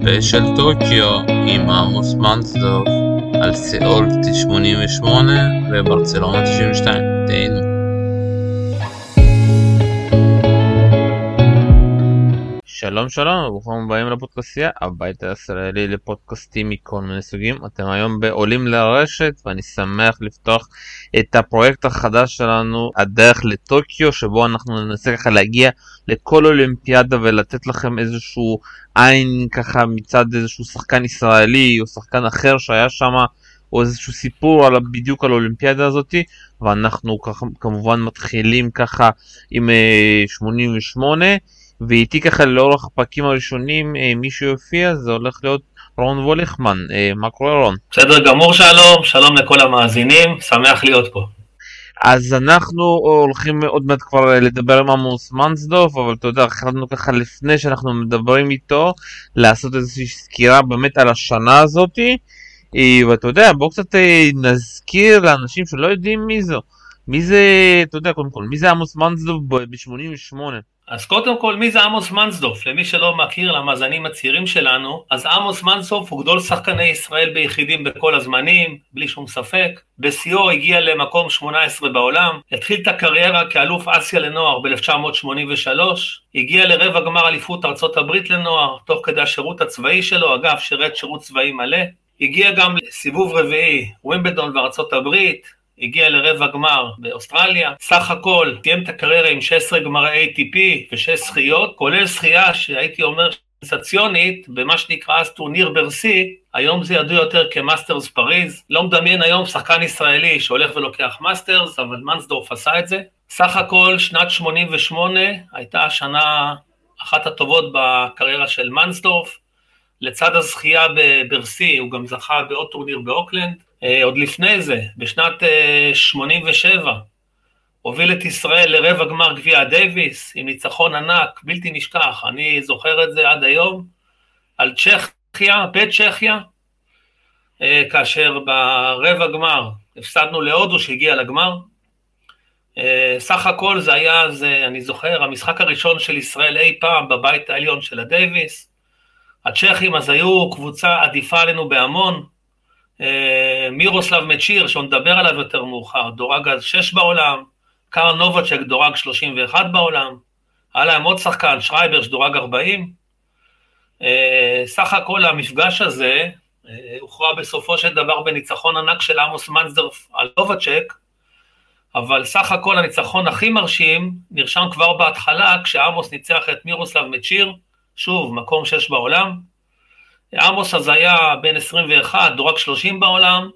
ספיישל טוקיו עם עמוס מנסדורף על סיאול 88 וברצלונה 92. תיהנו. שלום שלום וברוכים הבאים לפודקאסטייה הבית הישראלי לפודקאסטים מכל מיני סוגים. אתם היום בעולים לרשת ואני שמח לפתוח את הפרויקט החדש שלנו הדרך לטוקיו שבו אנחנו ננסה ככה להגיע לכל אולימפיאדה ולתת לכם איזשהו עין ככה מצד איזשהו שחקן ישראלי או שחקן אחר שהיה שם או איזשהו סיפור על בדיוק על האולימפיאדה הזאתי ואנחנו ככה כמובן מתחילים ככה עם 88 אה, ואיתי ככה לאורך הפרקים הראשונים אה, מי שיופיע זה הולך להיות רון וולכמן. אה, מה קורה רון? בסדר גמור שלום, שלום לכל המאזינים, שמח להיות פה. אז אנחנו הולכים עוד מעט כבר לדבר עם עמוס מנסדוף, אבל אתה יודע, החלטנו ככה לפני שאנחנו מדברים איתו, לעשות איזושהי סקירה באמת על השנה הזאתי, אה, ואתה יודע, בואו קצת נזכיר לאנשים שלא יודעים מי זו. מי זה, אתה יודע, קודם כל, מי זה עמוס מנסדוף ב-88? אז קודם כל, מי זה עמוס מנסדוף? למי שלא מכיר, למאזנים הצעירים שלנו, אז עמוס מנסדוף הוא גדול שחקני ישראל ביחידים בכל הזמנים, בלי שום ספק. בשיאו הגיע למקום 18 בעולם, התחיל את הקריירה כאלוף אסיה לנוער ב-1983, הגיע לרבע גמר אליפות ארצות הברית לנוער, תוך כדי השירות הצבאי שלו, אגב, שירת שירות צבאי מלא. הגיע גם לסיבוב רביעי, ווימבלדון וארצות הברית, הגיע לרבע גמר באוסטרליה, סך הכל סיים את הקריירה עם 16 גמרי ATP ו-6 זכיות, כולל זכייה שהייתי אומר סנסציונית במה שנקרא אז טורניר ברסי, היום זה ידוע יותר כמאסטרס פריז, לא מדמיין היום שחקן ישראלי שהולך ולוקח מאסטרס, אבל מנסדורף עשה את זה. סך הכל שנת 88 הייתה השנה אחת הטובות בקריירה של מנסדורף, לצד הזכייה בברסי הוא גם זכה בעוד טורניר באוקלנד, עוד לפני זה, בשנת 87, אה, הוביל את ישראל לרבע גמר גביע דייוויס עם ניצחון ענק, בלתי נשכח, אני זוכר את זה עד היום, על צ'כיה, בצ'כיה, אה, כאשר ברבע גמר הפסדנו להודו שהגיע לגמר. סך הכל זה היה, זה, אני זוכר, המשחק הראשון של ישראל אי פעם בבית העליון של הדייוויס. הצ'כים אז היו קבוצה עדיפה עלינו בהמון, אה, מירוסלב מצ'יר, שעוד נדבר עליו יותר מאוחר, דורג אז 6 בעולם, קארל נובצ'ק דורג 31 בעולם, היה להם עוד שחקן, שרייבר, שדורג 40. אה, סך הכל המפגש הזה אה, הוכרע בסופו של דבר בניצחון ענק של עמוס מנזדרף על נובצ'ק, אבל סך הכל הניצחון הכי מרשים נרשם כבר בהתחלה כשעמוס ניצח את מירוסלב מצ'יר, שוב, מקום 6 בעולם, עמוס אז היה בן 21, דורג 30 בעולם.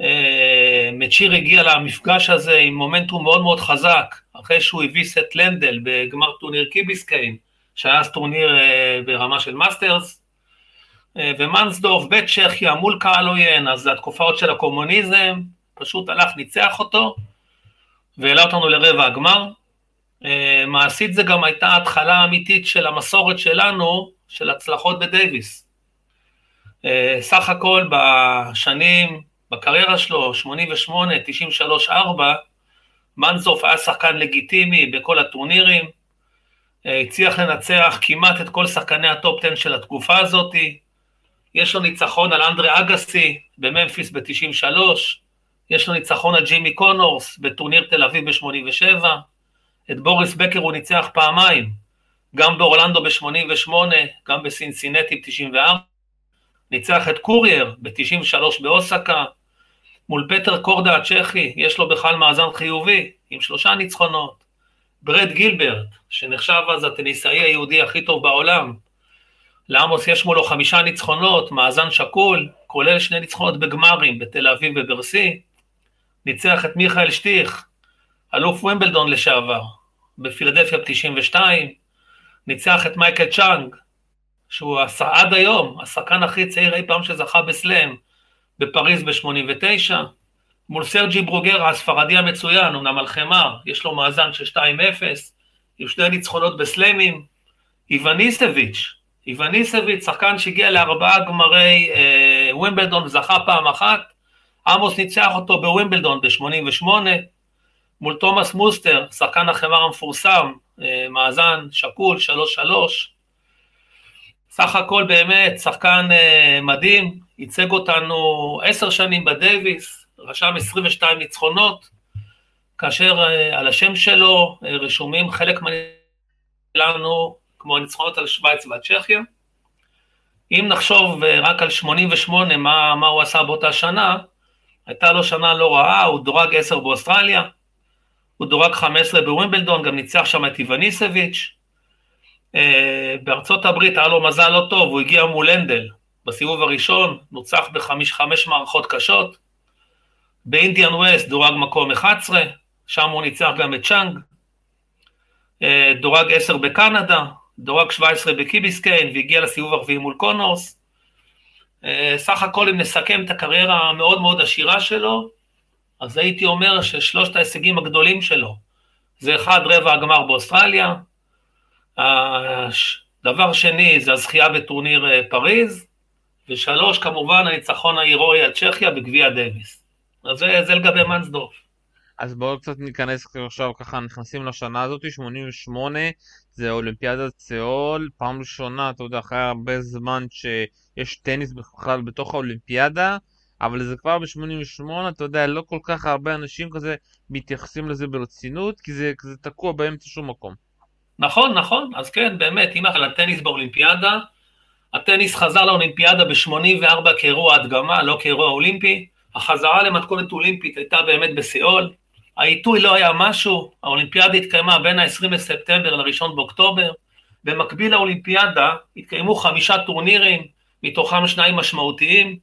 אה, מצ'יר הגיע למפגש הזה עם מומנטום מאוד מאוד חזק, אחרי שהוא הביס את לנדל בגמר טורניר קיביסקיין, שהיה אז טורניר אה, ברמה של מאסטרס. אה, ומנסדורף בצ'כיה מול קהל עוין, אז התקופה עוד של הקומוניזם, פשוט הלך, ניצח אותו, והעלה אותנו לרבע הגמר. מעשית זה גם הייתה התחלה אמיתית של המסורת שלנו, של הצלחות בדייוויס. אה, סך הכל בשנים, בקריירה שלו, 88, 93, 4, מנסדורף היה שחקן לגיטימי בכל הטורנירים, אה, הצליח לנצח כמעט את כל שחקני הטופ 10 של התקופה הזאת, יש לו ניצחון על אנדרה אגסי בממפיס ב-93, יש לו ניצחון על ג'ימי קונורס בטורניר תל אביב ב-87, את בוריס בקר הוא ניצח פעמיים, גם באורלנדו ב-88, גם בסינסינטי ב-94, ניצח את קורייר ב-93 באוסקה, מול פטר קורדה הצ'כי, יש לו בכלל מאזן חיובי, עם שלושה ניצחונות. ברד גילברט, שנחשב אז הטניסאי היהודי הכי טוב בעולם, לעמוס יש מולו חמישה ניצחונות, מאזן שקול, כולל שני ניצחונות בגמרים בתל אביב וברסי. ניצח את מיכאל שטיך, אלוף ומבלדון לשעבר, בפילדלפיה ב-92. ניצח את מייקל צ'אנג, שהוא עד היום השחקן הכי צעיר אי פעם שזכה בסלאם בפריז ב-89, מול סרג'י ברוגר הספרדי המצוין, אמנם על חמר, יש לו מאזן של 2-0, עם שני ניצחונות בסלאמים, איווניסביץ', איווניסביץ', שחקן שהגיע לארבעה גמרי אה, ווימבלדון וזכה פעם אחת, עמוס ניצח אותו בווימבלדון ב-88, מול תומאס מוסטר, שחקן החמר המפורסם, אה, מאזן שקול, 3-3, סך הכל באמת שחקן uh, מדהים, ייצג אותנו עשר שנים בדייוויס, רשם 22 ניצחונות, כאשר uh, על השם שלו uh, רשומים חלק שלנו, כמו הניצחונות על שווייץ ועל צ'כיה. אם נחשוב רק על 88, מה, מה הוא עשה באותה שנה, הייתה לו שנה לא רעה, הוא דורג 10 באוסטרליה, הוא דורג 15 בווימבלדון, גם ניצח שם את איווניסביץ'. אה, בארצות הברית היה לו מזל לא טוב, הוא הגיע מול לנדל בסיבוב הראשון, נוצח בחמש מערכות קשות. באינדיאן וולס דורג מקום 11, שם הוא ניצח גם את צ'אנג. אה, דורג 10 בקנדה, דורג 17 בקי ביסקיין והגיע לסיבוב הרביעי מול קונורס. אה, סך הכל אם נסכם את הקריירה המאוד מאוד עשירה שלו, אז הייתי אומר ששלושת ההישגים הגדולים שלו זה אחד רבע הגמר באוסטרליה, דבר שני זה הזכייה בטורניר אה, פריז, ושלוש כמובן הניצחון ההירואי על צ'כיה בגביע דוויס. אז זה, זה לגבי מנסדורף. אז בואו קצת ניכנס עכשיו ככה נכנסים לשנה הזאת 88 זה אולימפיאדת סיאול פעם ראשונה אתה יודע אחרי הרבה זמן שיש טניס בכלל בתוך האולימפיאדה אבל זה כבר ב-88, אתה יודע, לא כל כך הרבה אנשים כזה מתייחסים לזה ברצינות, כי זה, זה תקוע באמצע שום מקום. נכון, נכון, אז כן, באמת, אם על הטניס באולימפיאדה, הטניס חזר לאולימפיאדה ב-84 כאירוע הדגמה, לא כאירוע אולימפי, החזרה למתכונת אולימפית הייתה באמת בסיאול, העיתוי לא היה משהו, האולימפיאדה התקיימה בין ה-20 בספטמבר ל-1 באוקטובר, במקביל לאולימפיאדה התקיימו חמישה טורנירים, מתוכם שניים משמעותיים,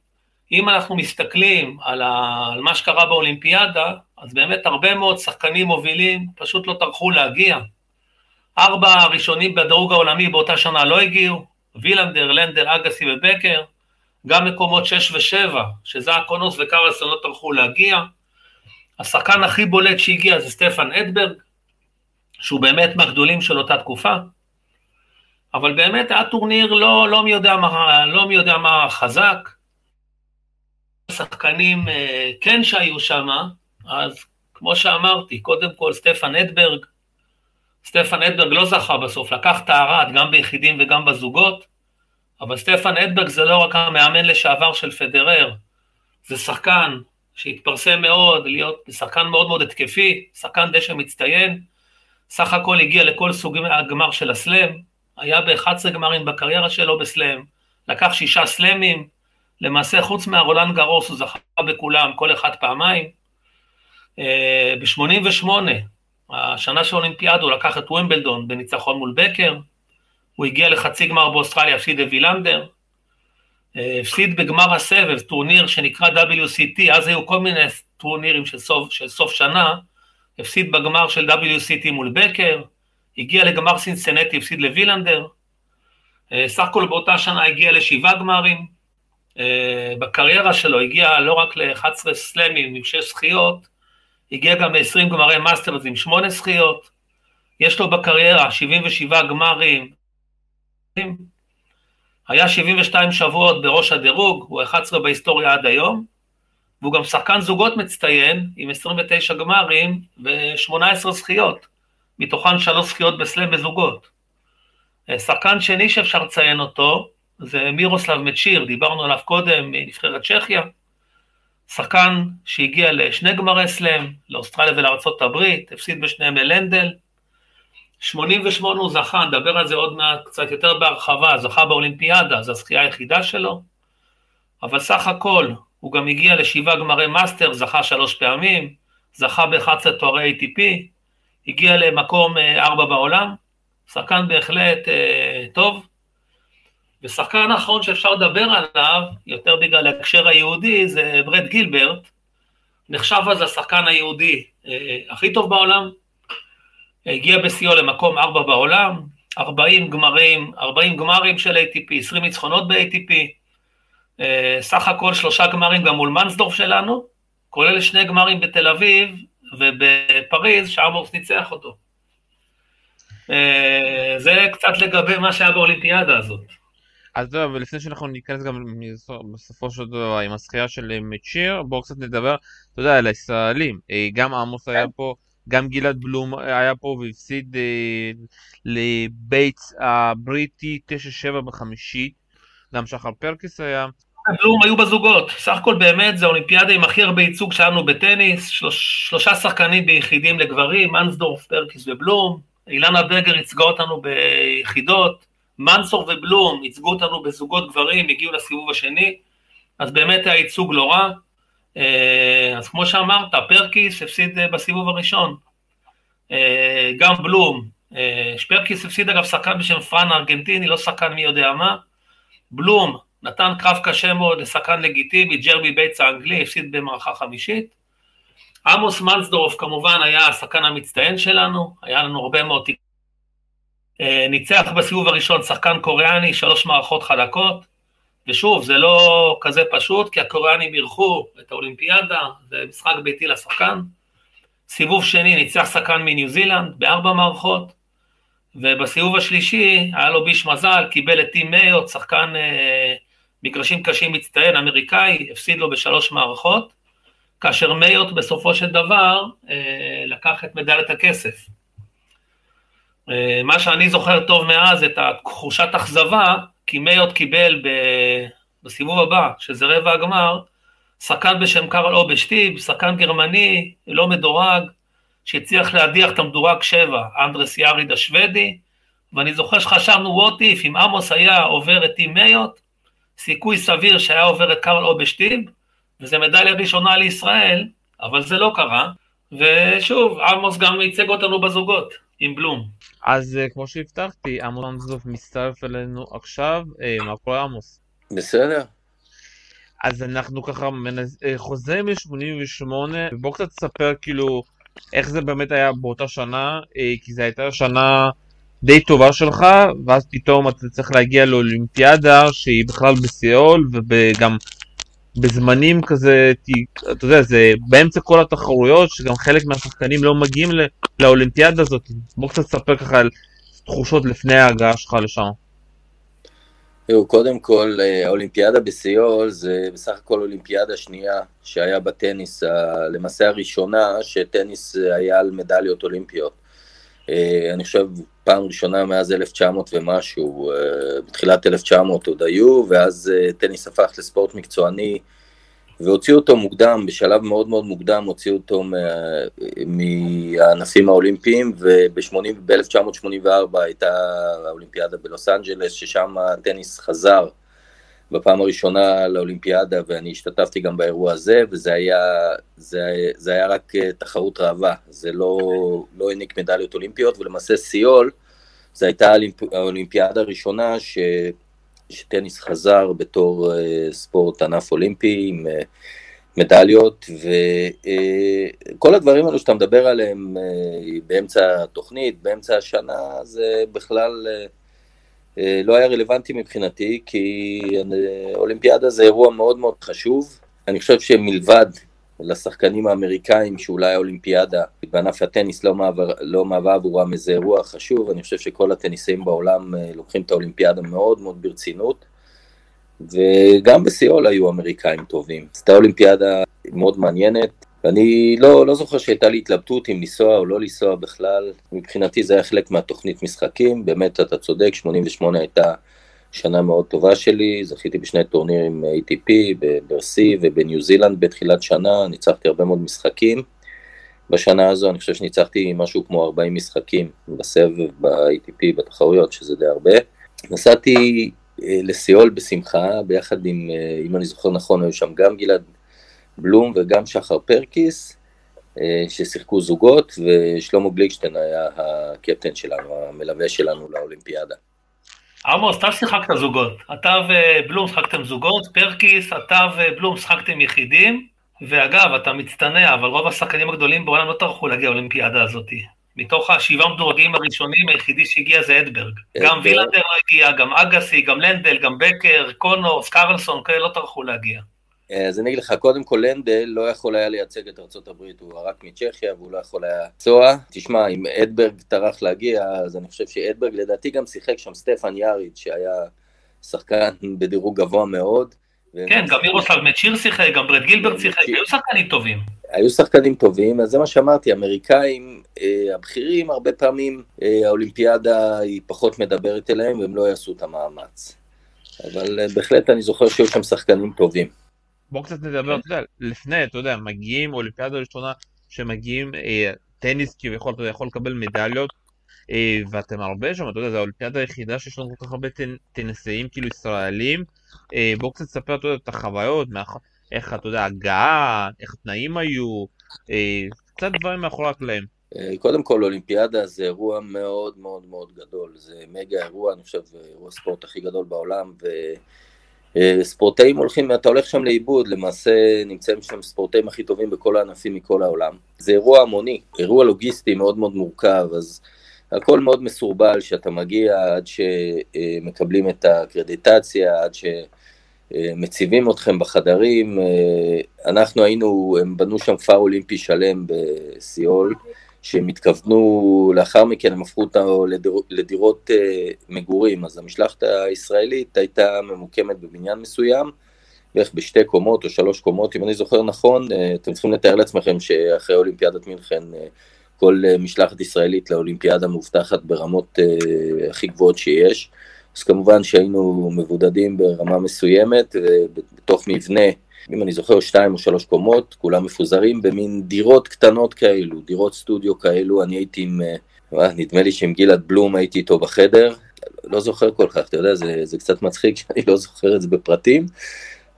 אם אנחנו מסתכלים על, ה, על מה שקרה באולימפיאדה, אז באמת הרבה מאוד שחקנים מובילים פשוט לא טרחו להגיע. ארבע הראשונים בדירוג העולמי באותה שנה לא הגיעו, וילנדר, לנדר, אגסי ובקר, גם מקומות 6 ו-7, שזה הקונוס וקרלסון לא טרחו להגיע. השחקן הכי בולט שהגיע זה סטפן אדברג, שהוא באמת מהגדולים של אותה תקופה. אבל באמת היה טורניר לא, לא מי יודע מה, לא מי יודע מה חזק. שחקנים אה, כן שהיו שם, אז כמו שאמרתי, קודם כל סטפן אדברג, סטפן אדברג לא זכה בסוף, לקח את הארד גם ביחידים וגם בזוגות, אבל סטפן אדברג זה לא רק המאמן לשעבר של פדרר, זה שחקן שהתפרסם מאוד, להיות שחקן מאוד מאוד התקפי, שחקן דשא מצטיין, סך הכל הגיע לכל סוגי הגמר של הסלאם, היה ב-11 גמרים בקריירה שלו בסלאם, לקח שישה סלאמים, למעשה חוץ מהרולנד גארוס הוא זכה בכולם, כל אחד פעמיים. אה, ב-88, השנה של האולימפיאדה, הוא לקח את ווימבלדון בניצחון מול בקר, הוא הגיע לחצי גמר באוסטרליה, הפסיד לווילנדר, הפסיד בגמר הסבב, טורניר שנקרא WCT, אז היו כל מיני טורנירים של סוף, של סוף שנה, הפסיד בגמר של WCT מול בקר, הגיע לגמר סינסנטי, הפסיד לווילנדר, אה, סך הכל באותה שנה הגיע לשבעה גמרים, אה, בקריירה שלו הגיע לא רק ל-11 סלאמים עם 6 זכיות, הגיע גם ל-20 גמרי מאסטרס עם 8 זכיות, יש לו בקריירה 77 גמרים, היה 72 שבועות בראש הדירוג, הוא 11 בהיסטוריה עד היום, והוא גם שחקן זוגות מצטיין עם 29 גמרים ו-18 זכיות, מתוכן 3 זכיות בסלאם בזוגות. אה, שחקן שני שאפשר לציין אותו, זה מירוסלב מצ'יר, דיברנו עליו קודם, מנבחרת צ'כיה, שחקן שהגיע לשני גמרי סלאם, לאוסטרליה ולארצות הברית, הפסיד בשניהם ללנדל, 88 הוא זכה, נדבר על זה עוד מעט קצת יותר בהרחבה, זכה באולימפיאדה, זו הזכייה היחידה שלו, אבל סך הכל הוא גם הגיע לשבעה גמרי מאסטר, זכה שלוש פעמים, זכה ב-11 תוארי ATP, הגיע למקום אה, ארבע בעולם, שחקן בהחלט אה, טוב, ושחקן האחרון שאפשר לדבר עליו, יותר בגלל ההקשר היהודי, זה ברד גילברט, נחשב אז לשחקן היהודי אה, הכי טוב בעולם, הגיע בשיאו למקום ארבע בעולם, 40 גמרים, 40 גמרים של ATP, 20 ניצחונות ב-ATP, אה, סך הכל שלושה גמרים גם מול מנסדורף שלנו, כולל שני גמרים בתל אביב ובפריז, שארמורס ניצח אותו. אה, זה קצת לגבי מה שהיה באולימפיאדה הזאת. אז זהו, ולפני שאנחנו ניכנס גם בסופו של דבר עם הזכייה של מצ'יר, בואו קצת נדבר, אתה יודע, על הישראלים. אה, גם עמוס היה כן. פה, גם גלעד בלום היה פה והפסיד אה, לבייטס הבריטי 9-7 בחמישית, גם שחר פרקיס היה. בלום היו בזוגות, סך הכל באמת זה האולימפיאדה עם הכי הרבה ייצוג שלנו בטניס, שלוש, שלושה שחקנים ביחידים לגברים, אנסדורף, פרקיס ובלום, אילנה ברגר ייצגה אותנו ביחידות, מנסור ובלום ייצגו אותנו בזוגות גברים, הגיעו לסיבוב השני, אז באמת היה ייצוג לא רע. אה, אז כמו שאמרת, פרקיס הפסיד אה, בסיבוב הראשון. אה, גם בלום, פרקיס הפסיד אגב שחקן בשם פרן ארגנטיני, לא שחקן מי יודע מה. בלום נתן קרב קשה מאוד לשחקן לגיטימי, ג'רמי בייטס האנגלי, הפסיד במערכה חמישית. עמוס מנסדורף כמובן היה השחקן המצטיין שלנו, היה לנו הרבה מאוד. ניצח בסיבוב הראשון שחקן קוריאני, שלוש מערכות חלקות. ושוב, זה לא כזה פשוט, כי הקוריאנים אירחו את האולימפיאדה, זה משחק ביתי לשחקן. סיבוב שני ניצח שחקן מניו זילנד בארבע מערכות, ובסיבוב השלישי היה לו ביש מזל, קיבל את טים מאיות, שחקן אה, מגרשים קשים מצטיין, אמריקאי, הפסיד לו בשלוש מערכות, כאשר מאיות בסופו של דבר אה, לקח את מדליית הכסף. אה, מה שאני זוכר טוב מאז, את תחושת אכזבה, כי מאיות קיבל ב... בסיבוב הבא, שזה רבע הגמר, שחקן בשם קרל אובשטיב, שחקן גרמני, לא מדורג, שהצליח להדיח את המדורג 7, אנדרס יאריד השוודי, ואני זוכר שחשבנו what if, אם עמוס היה עובר את טים מאיות, סיכוי סביר שהיה עובר את קרל אובשטיב, וזה מדליה ראשונה לישראל, אבל זה לא קרה, ושוב, עמוס גם ייצג אותנו בזוגות, עם בלום. אז אה, כמו שהבטחתי, עמוס אנסדוף מצטרף אלינו עכשיו, אה, מה קורה עמוס? בסדר. אז אנחנו ככה מנז... אה, חוזרים ל-88, בוא קצת תספר כאילו איך זה באמת היה באותה שנה, כי זו הייתה שנה די טובה שלך, ואז פתאום אתה צריך להגיע לאולימפיאדה שהיא בכלל בסיאול, וגם בזמנים כזה, אתה יודע, זה באמצע כל התחרויות, שגם חלק מהשחקנים לא מגיעים לאולימפיאדה הזאת. בוא קצת תספר ככה על תחושות לפני ההגעה שלך לשם. תראו, קודם כל, אה, האולימפיאדה בסיול זה בסך הכל אולימפיאדה שנייה שהיה בטניס, למעשה הראשונה שטניס היה על מדליות אולימפיות. אה, אני חושב פעם ראשונה מאז 1900 ומשהו, אה, בתחילת 1900 עוד היו, ואז אה, טניס הפך לספורט מקצועני, והוציאו אותו מוקדם, בשלב מאוד מאוד מוקדם הוציאו אותו מהענפים האולימפיים, וב-1984 הייתה האולימפיאדה בלוס אנג'לס, ששם הטניס חזר בפעם הראשונה לאולימפיאדה, ואני השתתפתי גם באירוע הזה, וזה היה, זה, זה היה רק אה, תחרות ראווה, זה לא, לא העניק מדליות אולימפיות, ולמעשה סיול, זו הייתה האולימפיאדה הראשונה ש, שטניס חזר בתור uh, ספורט ענף אולימפי עם uh, מדליות, וכל הדברים האלו שאתה מדבר עליהם באמצע התוכנית, באמצע השנה, זה בכלל... אה, לא היה רלוונטי מבחינתי, כי אולימפיאדה זה אירוע מאוד מאוד חשוב. אני חושב שמלבד לשחקנים האמריקאים, שאולי האולימפיאדה בענף הטניס לא, מעבר, לא מהווה עבורם איזה אירוע חשוב, אני חושב שכל הטניסאים בעולם אה, לוקחים את האולימפיאדה מאוד מאוד ברצינות, וגם בסיול היו אמריקאים טובים. זו הייתה אולימפיאדה מאוד מעניינת, ואני לא, לא זוכר שהייתה לי התלבטות אם לנסוע או לא לנסוע בכלל, מבחינתי זה היה חלק מהתוכנית משחקים, באמת אתה צודק, 88 הייתה שנה מאוד טובה שלי, זכיתי בשני טורנירים ATP, ברסי ובניו זילנד בתחילת שנה, ניצחתי הרבה מאוד משחקים. בשנה הזו אני חושב שניצחתי משהו כמו 40 משחקים בסבב ב-ATP, בתחרויות, שזה די הרבה. נסעתי אה, לסיול בשמחה, ביחד עם, אה, אם אני זוכר נכון, היו שם גם גלעד בלום וגם שחר פרקיס, אה, ששיחקו זוגות, ושלמה גליקשטיין היה הקפטן שלנו, המלווה שלנו לאולימפיאדה. עמוס, אתה שיחקת זוגות. אתה ובלום שיחקתם זוגות, פרקיס, אתה ובלום שיחקתם יחידים, ואגב, אתה מצטנע, אבל רוב השחקנים הגדולים בעולם לא טרחו להגיע לאולימפיאדה הזאת. מתוך השבעה מדורגים הראשונים, היחידי שהגיע זה אדברג. גם וילנדר לא הגיע, גם אגסי, גם לנדל, גם בקר, קונורס, קרלסון, כאלה לא טרחו להגיע. אז אני אגיד לך, קודם כל לנדל לא יכול היה לייצג את ארה"ב, הוא רק מצ'כיה והוא לא יכול היה לנסוע. תשמע, אם אדברג טרח להגיע, אז אני חושב שאדברג לדעתי גם שיחק שם סטפן יאריד, שהיה שחקן בדירוג גבוה מאוד. כן, גם מירוסלב מצ'יר שיחק, גם ברד גילברט שיחק, היו שחקנים טובים. היו שחקנים טובים, אז זה מה שאמרתי, אמריקאים אה, הבכירים, הרבה פעמים אה, האולימפיאדה היא פחות מדברת אליהם והם לא יעשו את המאמץ. אבל אה, בהחלט אני זוכר שהיו שם שחקנים טובים. בוא קצת נדבר, אתה יודע, לפני, אתה יודע, מגיעים אולימפיאדה ראשונה שמגיעים אה, טניס כביכול, אתה יכול לקבל מדליות, אה, ואתם הרבה שם, אתה יודע, זו האולימפיאדה היחידה שיש לנו כל כך הרבה טניסאים כאילו ישראלים. אה, בואו קצת תספר, אתה יודע, את החוויות, איך, אתה יודע, הגעה, איך התנאים היו, אה, קצת דברים מאחורי הקלעים. קודם כל, אולימפיאדה זה אירוע מאוד מאוד מאוד גדול, זה מגה אירוע, אני חושב, אירוע הספורט הכי גדול בעולם, וספורטאים הולכים, אתה הולך שם לאיבוד, למעשה נמצאים שם ספורטאים הכי טובים בכל הענפים מכל העולם. זה אירוע המוני, אירוע לוגיסטי מאוד מאוד מורכב, אז הכל מאוד מסורבל, שאתה מגיע עד שמקבלים את הקרדיטציה, עד שמציבים אתכם בחדרים. אנחנו היינו, הם בנו שם כפר אולימפי שלם בסיול, שהם התכוונו, לאחר מכן הם הפכו אותו לדיר, לדירות מגורים, אז המשלחת הישראלית הייתה ממוקמת בבניין מסוים, בערך בשתי קומות או שלוש קומות, אם אני זוכר נכון, אתם צריכים לתאר לעצמכם שאחרי אולימפיאדת מינכן כל אה, משלחת ישראלית לאולימפיאדה מובטחת ברמות הכי גבוהות שיש. אז כמובן שהיינו מבודדים ברמה מסוימת, בתוך מבנה, אם אני זוכר, שתיים או שלוש קומות, כולם מפוזרים במין דירות קטנות כאלו, דירות סטודיו כאלו, אני הייתי עם, אה, נדמה לי שעם גלעד בלום הייתי איתו בחדר, לא זוכר כל כך, אתה יודע, זה, זה קצת מצחיק שאני לא זוכר את זה בפרטים,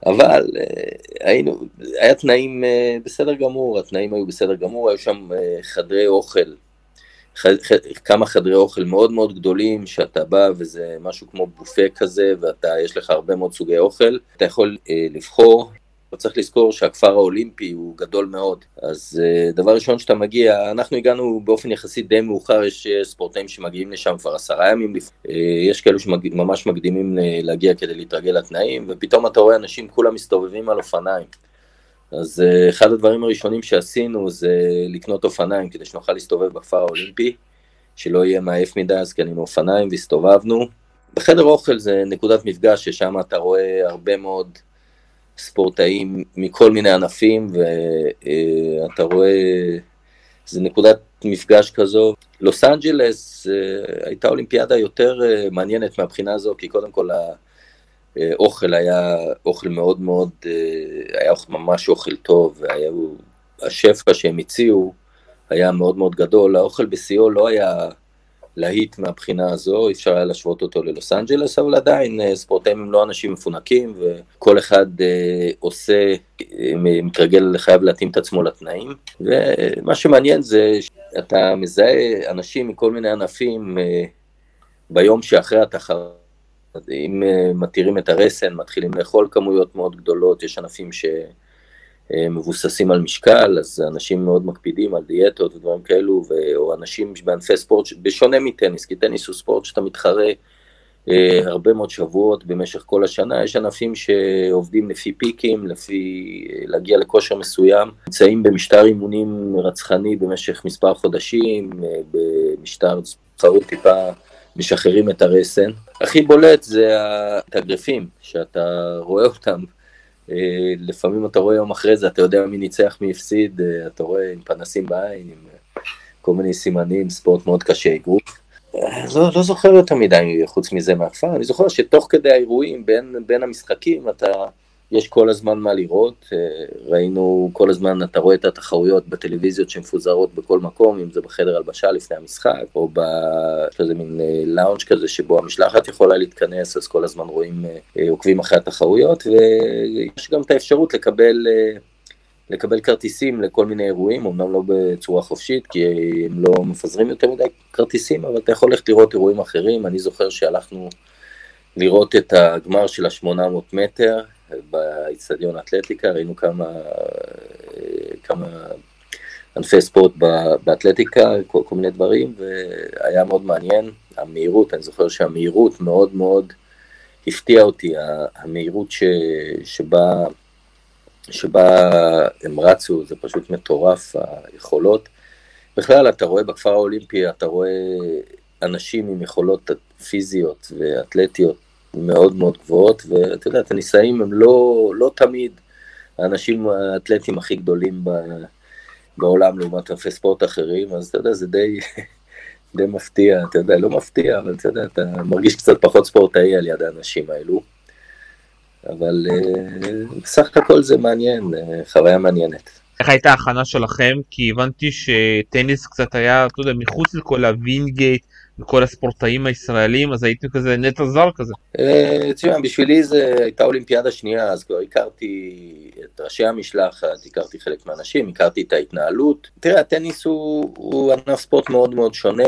אבל אה, היינו, היה תנאים אה, בסדר גמור, התנאים היו בסדר גמור, היו שם אה, חדרי אוכל, כמה חדרי אוכל מאוד מאוד גדולים, שאתה בא וזה משהו כמו בופה כזה, ואתה, יש לך הרבה מאוד סוגי אוכל, אתה יכול לבחור אבל צריך לזכור שהכפר האולימפי הוא גדול מאוד. אז uh, דבר ראשון שאתה מגיע, אנחנו הגענו באופן יחסית די מאוחר, יש uh, ספורטאים שמגיעים לשם כבר עשרה ימים, uh, יש כאלו שממש מקדימים להגיע כדי להתרגל לתנאים, ופתאום אתה רואה אנשים כולם מסתובבים על אופניים. אז אחד הדברים הראשונים שעשינו זה לקנות אופניים כדי שנוכל להסתובב בכפר האולימפי, שלא יהיה מעייף מדי, אז קנינו אופניים והסתובבנו. בחדר אוכל זה נקודת מפגש ששם אתה רואה הרבה מאוד ספורטאים מכל מיני ענפים, ואתה רואה, זה נקודת מפגש כזו. לוס אנג'לס אה, הייתה אולימפיאדה יותר אה, מעניינת מהבחינה הזו, כי קודם כל האוכל היה אוכל מאוד מאוד, אה, היה ממש אוכל טוב, והיה, השפע שהם הציעו היה מאוד מאוד גדול, האוכל בשיאו לא היה להיט מהבחינה הזו, אי אפשר היה להשוות אותו ללוס אנג'לס, אבל עדיין אה, ספורטאים הם לא אנשים מפונקים, וכל אחד אה, עושה, אה, מתרגל, חייב להתאים את עצמו לתנאים, ומה שמעניין זה שאתה מזהה אנשים מכל מיני ענפים אה, ביום שאחרי התחרות. אם אה, מתירים את הרסן, מתחילים לאכול כמויות מאוד גדולות, יש ענפים ש... אה, מבוססים על משקל, אז אנשים מאוד מקפידים על דיאטות ודברים כאלו, ו... או אנשים בענפי ספורט, בשונה מטניס, כי טניס הוא ספורט שאתה מתחרה אה, הרבה מאוד שבועות במשך כל השנה, יש ענפים שעובדים לפי פיקים, לפי אה, להגיע לכושר מסוים, נמצאים במשטר אימונים רצחני במשך מספר חודשים, אה, במשטר תחרות טיפה משחררים את הרסן. הכי בולט זה התגרפים, שאתה רואה אותם לפעמים אתה רואה יום אחרי זה, אתה יודע מי ניצח, מי הפסיד, אה, אתה רואה עם פנסים בעין, עם אה, כל מיני סימנים, ספורט מאוד קשה, אגרוף. לא, לא זוכר יותר מדי חוץ מזה מהכפר, אני זוכר שתוך כדי האירועים, בין, בין המשחקים, אתה... יש כל הזמן מה לראות, אה, ראינו כל הזמן, אתה רואה את התחרויות בטלוויזיות שמפוזרות בכל מקום, אם זה בחדר הלבשה לפני המשחק, או באיזה מין לאונג' אה, כזה שבו המשלחת יכולה להתכנס, אז כל הזמן רואים, אה, עוקבים אחרי התחרויות, ויש גם את האפשרות לקבל... לקבל כרטיסים לכל מיני אירועים, אמנם לא בצורה חופשית, כי הם לא מפזרים יותר מדי כרטיסים, אבל אתה יכול ללכת לראות אירועים אחרים. אני זוכר שהלכנו לראות את הגמר של ה-800 מטר, באיצטדיון האתלטיקה, ראינו כמה, כמה ענפי ספורט באתלטיקה, כל, כל מיני דברים, והיה מאוד מעניין. המהירות, אני זוכר שהמהירות מאוד מאוד הפתיעה אותי, המהירות ש, שבה, שבה הם רצו, זה פשוט מטורף, היכולות. בכלל, אתה רואה בכפר האולימפי, אתה רואה אנשים עם יכולות פיזיות ואתלטיות מאוד מאוד גבוהות, ואתה יודע, הטניסאים הם לא, לא תמיד האנשים האתלטים הכי גדולים ב, בעולם לעומת ענפי ספורט אחרים, אז אתה יודע, זה די, די מפתיע, אתה יודע, לא מפתיע, אבל אתה יודע, אתה מרגיש קצת פחות ספורטאי על יד האנשים האלו. אבל אה, בסך הכל זה מעניין, אה, חוויה מעניינת. איך הייתה ההכנה שלכם? כי הבנתי שטניס קצת היה, אתה יודע, מחוץ לכל הווינגייט וכל הספורטאים הישראלים, אז הייתי כזה נטע זר כזה. אה, תשמע, בשבילי זה הייתה אולימפיאדה שנייה, אז כבר הכרתי את ראשי המשלחת, הכרתי חלק מהאנשים, הכרתי את ההתנהלות. תראה, הטניס הוא, ענף ספורט מאוד מאוד שונה.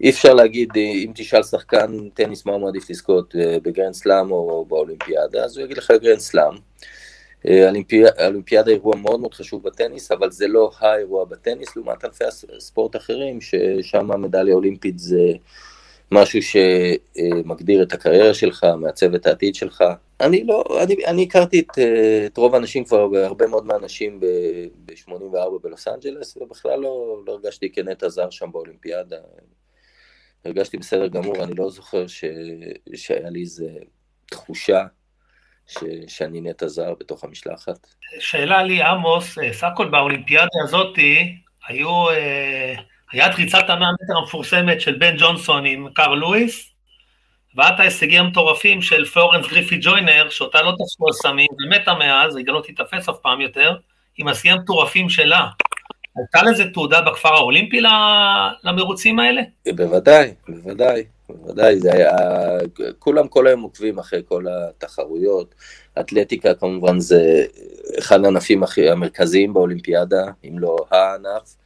אי אפשר להגיד, אם תשאל שחקן טניס מה הוא מעדיף לזכות אה, בגרנד סלאם או באולימפיאדה, אז הוא יגיד לך גרנד סלאם. האולימפיאדה אירוע מאוד מאוד חשוב בטניס, אבל זה לא האירוע בטניס, לעומת ענפי ספורט אחרים, ששם המדליה האולימפית זה משהו שמגדיר את הקריירה שלך, מעצב את העתיד שלך. אני לא, אני, אני הכרתי את, את רוב האנשים כבר, הרבה מאוד מהאנשים ב-84 בלוס אנג'לס, ובכלל לא, לא הרגשתי כנטע זר שם באולימפיאדה. הרגשתי בסדר גמור, אני לא זוכר ש, שהיה לי איזה תחושה ש, שאני נטע זר בתוך המשלחת. שאלה לי, עמוס, אה, סך הכל באולימפיאדה הזאת היו, אה, היה את ריצת המאה מטר המפורסמת של בן ג'ונסון עם קארל לואיס, ואת ההישגים המטורפים של פלורנס גריפי ג'וינר, שאותה לא תפסו על סמים, ומתה מאז, היא גם לא תיתפס אף פעם יותר, עם השיאים המטורפים שלה. הייתה לזה תעודה בכפר האולימפי למרוצים האלה? בוודאי, בוודאי. בוודאי, זה היה, כולם כל היום עוקבים אחרי כל התחרויות. אתלטיקה כמובן זה אחד הענפים המרכזיים באולימפיאדה, אם לא הענף.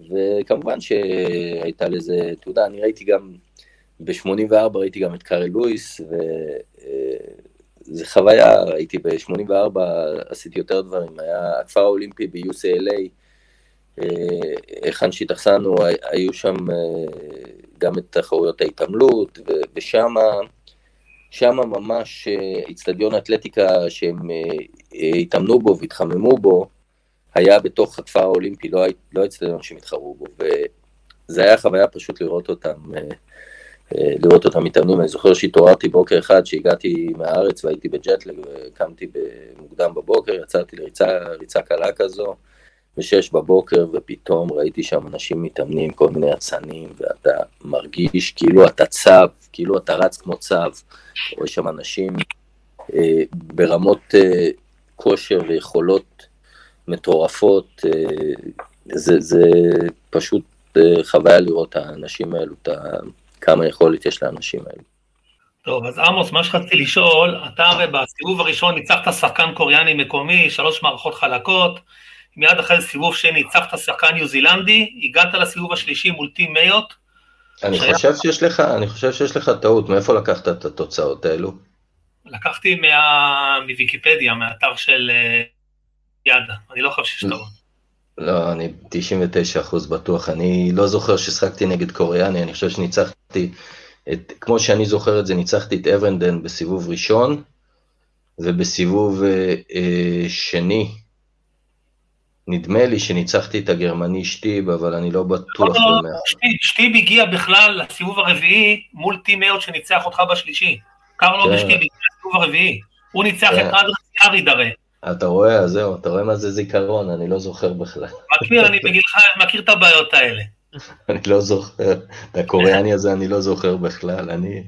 וכמובן שהייתה לזה תעודה, אני ראיתי גם, ב-84 ראיתי גם את קארל לואיס, וזה חוויה, הייתי ב-84, עשיתי יותר דברים, היה הכפר האולימפי ב-UCLA, היכן שהתאכסנו, היו שם גם את תחרויות ההתעמלות, ושם שם ממש איצטדיון אתלטיקה שהם התאמנו בו והתחממו בו, היה בתוך הכפר האולימפי, לא האיצטדיון שהם התחרו בו, וזה היה חוויה פשוט לראות אותם, לראות אותם מתאמנים. אני זוכר שהתעוררתי בוקר אחד שהגעתי מהארץ והייתי בג'טלג וקמתי מוקדם בבוקר, יצאתי לריצה קלה כזו. ושש בבוקר, ופתאום ראיתי שם אנשים מתאמנים, כל מיני אצנים, ואתה מרגיש כאילו אתה צב, כאילו אתה רץ כמו צב. רואה שם אנשים אה, ברמות אה, כושר ויכולות מטורפות. אה, זה, זה פשוט אה, חוויה לראות את האנשים האלו, את כמה יכולת יש לאנשים האלו. טוב, אז עמוס, מה שרציתי לשאול, אתה הרי בסיבוב הראשון ניצחת שחקן קוריאני מקומי, שלוש מערכות חלקות, מיד אחרי סיבוב שני ניצחת שחקן ניו זילנדי, הגעת לסיבוב השלישי מול טים מאיות. אני שהיה... חושב שיש לך, אני חושב שיש לך טעות, מאיפה לקחת את התוצאות האלו? לקחתי מה... מוויקיפדיה, מהאתר של אה, יאדה, אני לא חושב שיש טעות. לא, אני 99% בטוח, אני לא זוכר ששחקתי נגד קוריאני, אני חושב שניצחתי, את, כמו שאני זוכר את זה, ניצחתי את אברנדן בסיבוב ראשון, ובסיבוב אה, אה, שני, נדמה לי שניצחתי את הגרמני שטיב, אבל אני לא בטוח. לא, לא, שטיב, שטיב הגיע בכלל לסיבוב הרביעי מול טים מאיות שניצח אותך בשלישי. קרלו כן. ושטיב הגיע לסיבוב הרביעי. הוא ניצח כן. את אדרס יאריד הרי. אתה רואה, זהו, אתה רואה מה זה זיכרון, אני לא זוכר בכלל. מכיר, אני בגילך מכיר את הבעיות האלה. אני לא זוכר, את הקוריאני הזה אני לא זוכר בכלל, אני...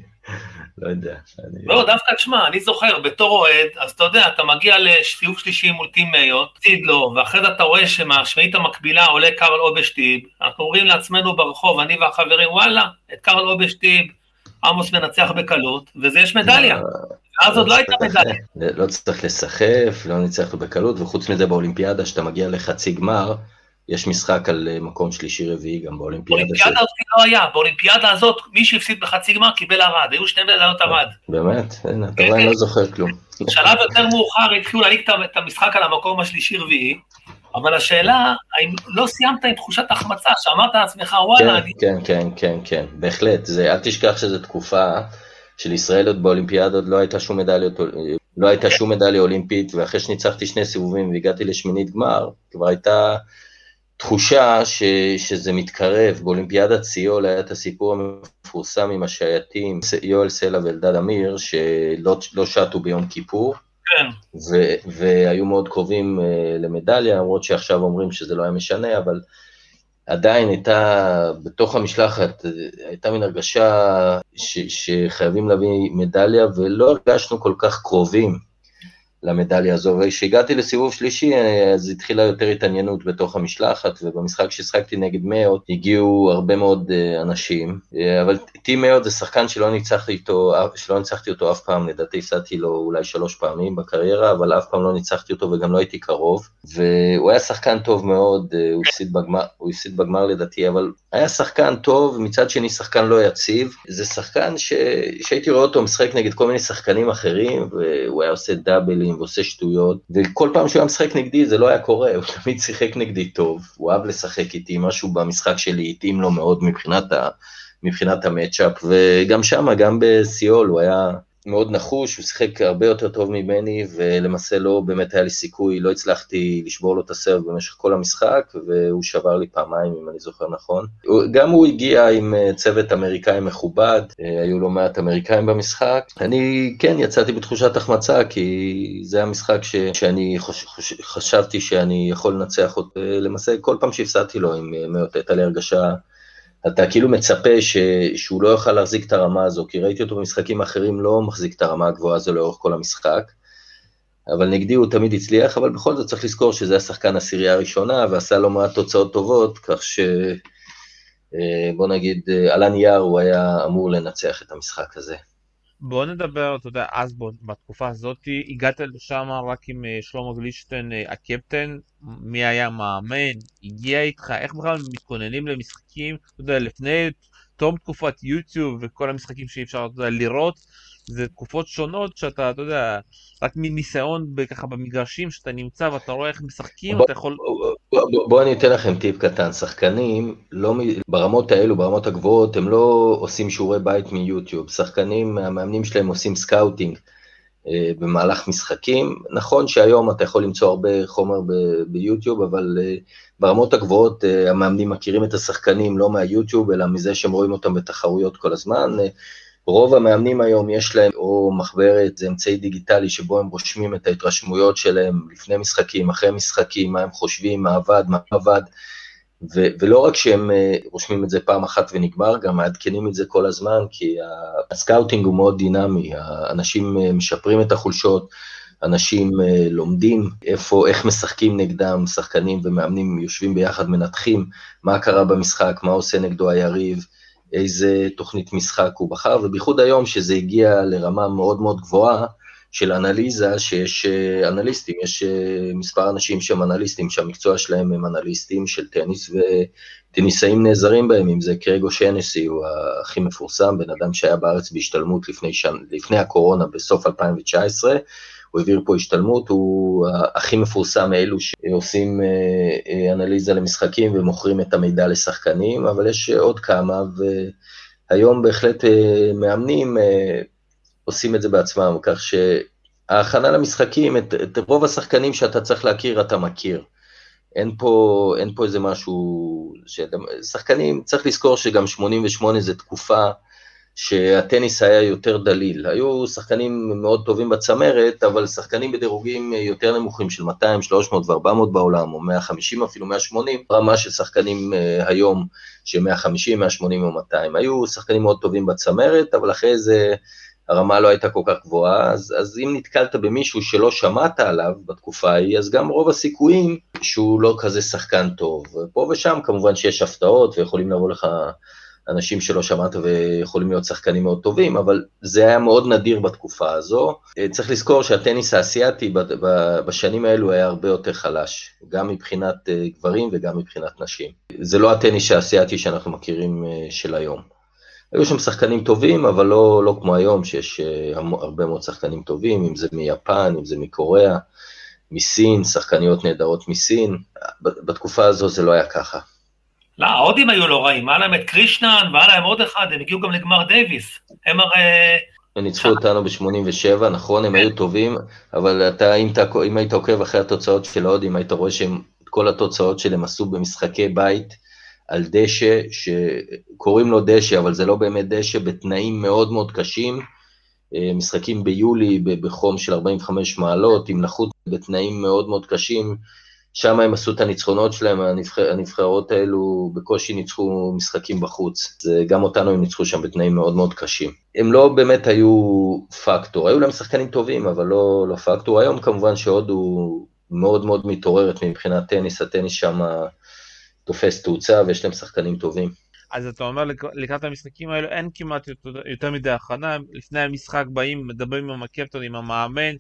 לא יודע. אני... לא, דווקא תשמע, אני זוכר, בתור אוהד, אז אתה יודע, אתה מגיע לסיבוב שלישי מול טים מאיות, תפסיד לו, ואחרי זה אתה רואה שמהשמינית המקבילה עולה קרל אובשטיב, אנחנו אומרים לעצמנו ברחוב, אני והחברים, וואלה, את קרל אובשטיב, עמוס מנצח בקלות, וזה יש מדליה. לא, ואז עוד לא הייתה מדליה. לא צריך לסחף, לא ניצח בקלות, וחוץ מזה באולימפיאדה, שאתה מגיע לחצי גמר, יש משחק על אה, מקום שלישי-רביעי גם באולימפיאדה. באולימפיאדה הזאת לא היה, באולימפיאדה הזאת מי שהפסיד בחצי גמר קיבל ערד, היו שני מדליות ערד. באמת? הנה, אתה רואה, אני לא זוכר כלום. בשלב יותר מאוחר התחילו להעניק את המשחק על המקום השלישי-רביעי, אבל השאלה, האם לא סיימת עם תחושת החמצה, שאמרת לעצמך, וואלה, כן, אני... כן, כן, כן, כן, בהחלט, אל תשכח שזו תקופה של ישראל עוד באולימפיאדות, לא הייתה שום מדליות, לא הייתה שום מדליה אולימפית, ואחרי שניצחתי שני סיבובים והגעתי לשמינית גמר, כבר הייתה... תחושה ש, שזה מתקרב, באולימפיאדת סיול היה את הסיפור המפורסם עם השייטים, יואל סלע ואלדד אמיר, שלא לא שטו ביום כיפור. כן. והיו מאוד קרובים למדליה, למרות שעכשיו אומרים שזה לא היה משנה, אבל עדיין הייתה, בתוך המשלחת, הייתה מין הרגשה ש, שחייבים להביא מדליה, ולא הרגשנו כל כך קרובים למדליה הזו, וכשהגעתי לסיבוב שלישי, אז התחילה יותר התעניינות בתוך המשלחת, ובמשחק שהשחקתי נגד מאוד, הגיעו הרבה מאוד אה, אנשים, אה, אבל טי מאוד זה שחקן שלא ניצחתי איתו, שלא ניצחתי אותו אף פעם, לדעתי הפסדתי לו אולי שלוש פעמים בקריירה, אבל אף פעם לא ניצחתי אותו וגם לא הייתי קרוב, והוא היה שחקן טוב מאוד, אה, הוא הפסיד בגמר, הוא הפסיד בגמר לדעתי, אבל היה שחקן טוב, מצד שני שחקן לא יציב, זה שחקן ש... שהייתי רואה אותו משחק נגד כל מיני שחקנים אחרים, והוא היה עושה דאבלים ועושה שטויות, וכל פעם שהוא היה משחק נגדי זה לא היה קורה, הוא תמיד שיחק נגדי טוב, הוא אהב לשחק איתי, משהו במשחק שלי התאים לו מאוד מבחינת, ה... מבחינת המצ'אפ, וגם שם, גם בסיול, הוא היה מאוד נחוש, הוא שיחק הרבה יותר טוב ממני, ולמעשה לא באמת היה לי סיכוי, לא הצלחתי לשבור לו את הסרב במשך כל המשחק, והוא שבר לי פעמיים, אם אני זוכר נכון. גם הוא הגיע עם אה, צוות אמריקאי מכובד, אה, היו לא מעט אמריקאים במשחק. אני כן יצאתי בתחושת החמצה, כי זה המשחק ש, שאני חוש, חשבתי שאני יכול לנצח אותו. למעשה, כל פעם שהפסדתי לו עם אה, מאות, הייתה לי הרגשה... אתה כאילו מצפה ש, שהוא לא יוכל להחזיק את הרמה הזו, כי ראיתי אותו במשחקים אחרים לא מחזיק את הרמה הגבוהה הזו לאורך כל המשחק, אבל נגדי הוא תמיד הצליח, אבל בכל זאת צריך לזכור שזה השחקן עשירייה הראשונה, ועשה לא מעט תוצאות טובות, כך ש... אה, נגיד, אה, על הנייר הוא היה אמור לנצח את המשחק הזה. בוא נדבר, אתה יודע, אז בוא, בתקופה הזאת הגעת לשם רק עם אה, שלמה גלישטיין אה, הקפטן, מי היה מאמן, הגיע איתך, איך בכלל מתכוננים למשחקים, אתה יודע, לפני תום תקופת יוטיוב וכל המשחקים שאי אפשר, אתה יודע, לראות, זה תקופות שונות שאתה, אתה יודע, רק מניסיון ככה במגרשים שאתה נמצא ואתה רואה איך משחקים, אתה יכול... בוא, בוא, בוא אני אתן לכם טיפ קטן, שחקנים לא, ברמות האלו, ברמות הגבוהות, הם לא עושים שיעורי בית מיוטיוב, שחקנים, המאמנים שלהם עושים סקאוטינג אה, במהלך משחקים, נכון שהיום אתה יכול למצוא הרבה חומר ב- ביוטיוב, אבל אה, ברמות הגבוהות אה, המאמנים מכירים את השחקנים לא מהיוטיוב, אלא מזה שהם רואים אותם בתחרויות כל הזמן, אה, רוב המאמנים היום יש להם או מחברת, זה אמצעי דיגיטלי שבו הם רושמים את ההתרשמויות שלהם לפני משחקים, אחרי משחקים, מה הם חושבים, מה עבד, מה עבד, ו- ולא רק שהם אה, רושמים את זה פעם אחת ונגמר, גם מעדכנים את זה כל הזמן, כי הסקאוטינג הוא מאוד דינמי, האנשים אה, משפרים את החולשות, אנשים אה, לומדים איפה, איך משחקים נגדם, שחקנים ומאמנים יושבים ביחד, מנתחים מה קרה במשחק, מה עושה נגדו היריב, איזה תוכנית משחק הוא בחר, ובייחוד היום שזה הגיע לרמה מאוד מאוד גבוהה של אנליזה, שיש אה, אנליסטים, יש אה, מספר אנשים שהם אנליסטים, שהמקצוע שלהם הם אנליסטים של טניס, וטניסאים נעזרים בהם, אם זה קרייג או'שנסי, הוא הכי מפורסם, בן אדם שהיה בארץ בהשתלמות לפני, שנ... לפני הקורונה, בסוף 2019, הוא העביר פה השתלמות, הוא הכי מפורסם מאלו שעושים אה, אה, אנליזה למשחקים ומוכרים את המידע לשחקנים, אבל יש עוד כמה, והיום בהחלט אה, מאמנים עושים את זה בעצמם, כך שההכנה למשחקים, את, את רוב השחקנים שאתה צריך להכיר, אתה מכיר. אין פה, אין פה איזה משהו, שחקנים, צריך לזכור שגם 88 זה תקופה שהטניס היה יותר דליל. היו שחקנים מאוד טובים בצמרת, אבל שחקנים בדירוגים יותר נמוכים של 200, 300 ו-400 בעולם, או 150 אפילו 180, רמה של שחקנים uh, היום של 150, 180 או 200. היו שחקנים מאוד טובים בצמרת, אבל אחרי זה הרמה לא הייתה כל כך גבוהה, אז, אז אם נתקלת במישהו שלא שמעת עליו בתקופה ההיא, אז גם רוב הסיכויים שהוא לא כזה שחקן טוב. פה ושם כמובן שיש הפתעות ויכולים לבוא לך אנשים שלא שמעת ויכולים להיות שחקנים מאוד טובים, אבל זה היה מאוד נדיר בתקופה הזו. אה, צריך לזכור שהטניס האסייתי בשנים האלו היה הרבה יותר חלש, גם מבחינת אה, גברים וגם מבחינת נשים. זה לא הטניס האסייתי שאנחנו מכירים אה, של היום. היו שם שחקנים טובים, אבל לא, לא כמו היום, שיש הרבה מאוד שחקנים טובים, אם זה מיפן, אם זה מקוריאה, מסין, שחקניות נהדרות מסין. בתקופה הזו זה לא היה ככה. לא, ההודים היו לא רעים, היה להם את קרישנן והיה להם עוד אחד, הם הגיעו גם לגמר דייוויס. הם הרי... הם ניצחו אותנו ב-87, נכון, הם היו טובים, אבל אתה, אם, אתה, אם היית עוקב אחרי התוצאות של ההודים, היית רואה שהם, כל התוצאות שלהם עשו במשחקי בית על דשא, שקוראים לו דשא, אבל זה לא באמת דשא, בתנאים מאוד מאוד קשים, משחקים ביולי בחום של 45 מעלות, עם נחות בתנאים מאוד מאוד קשים, שם הם עשו את הניצחונות שלהם, הנבחר, הנבחרות האלו בקושי ניצחו משחקים בחוץ. זה, גם אותנו הם ניצחו שם בתנאים מאוד מאוד קשים. הם לא באמת היו פקטור, היו להם שחקנים טובים, אבל לא, לא פקטור. היום כמובן שהודו מאוד מאוד מתעוררת מבחינת טניס, הטניס שם תופס תאוצה ויש להם שחקנים טובים. אז אתה אומר לקראת המשחקים האלו אין כמעט יותר, מדי הכנה, לפני המשחק באים, מדברים עם הקפטון, עם המאמן,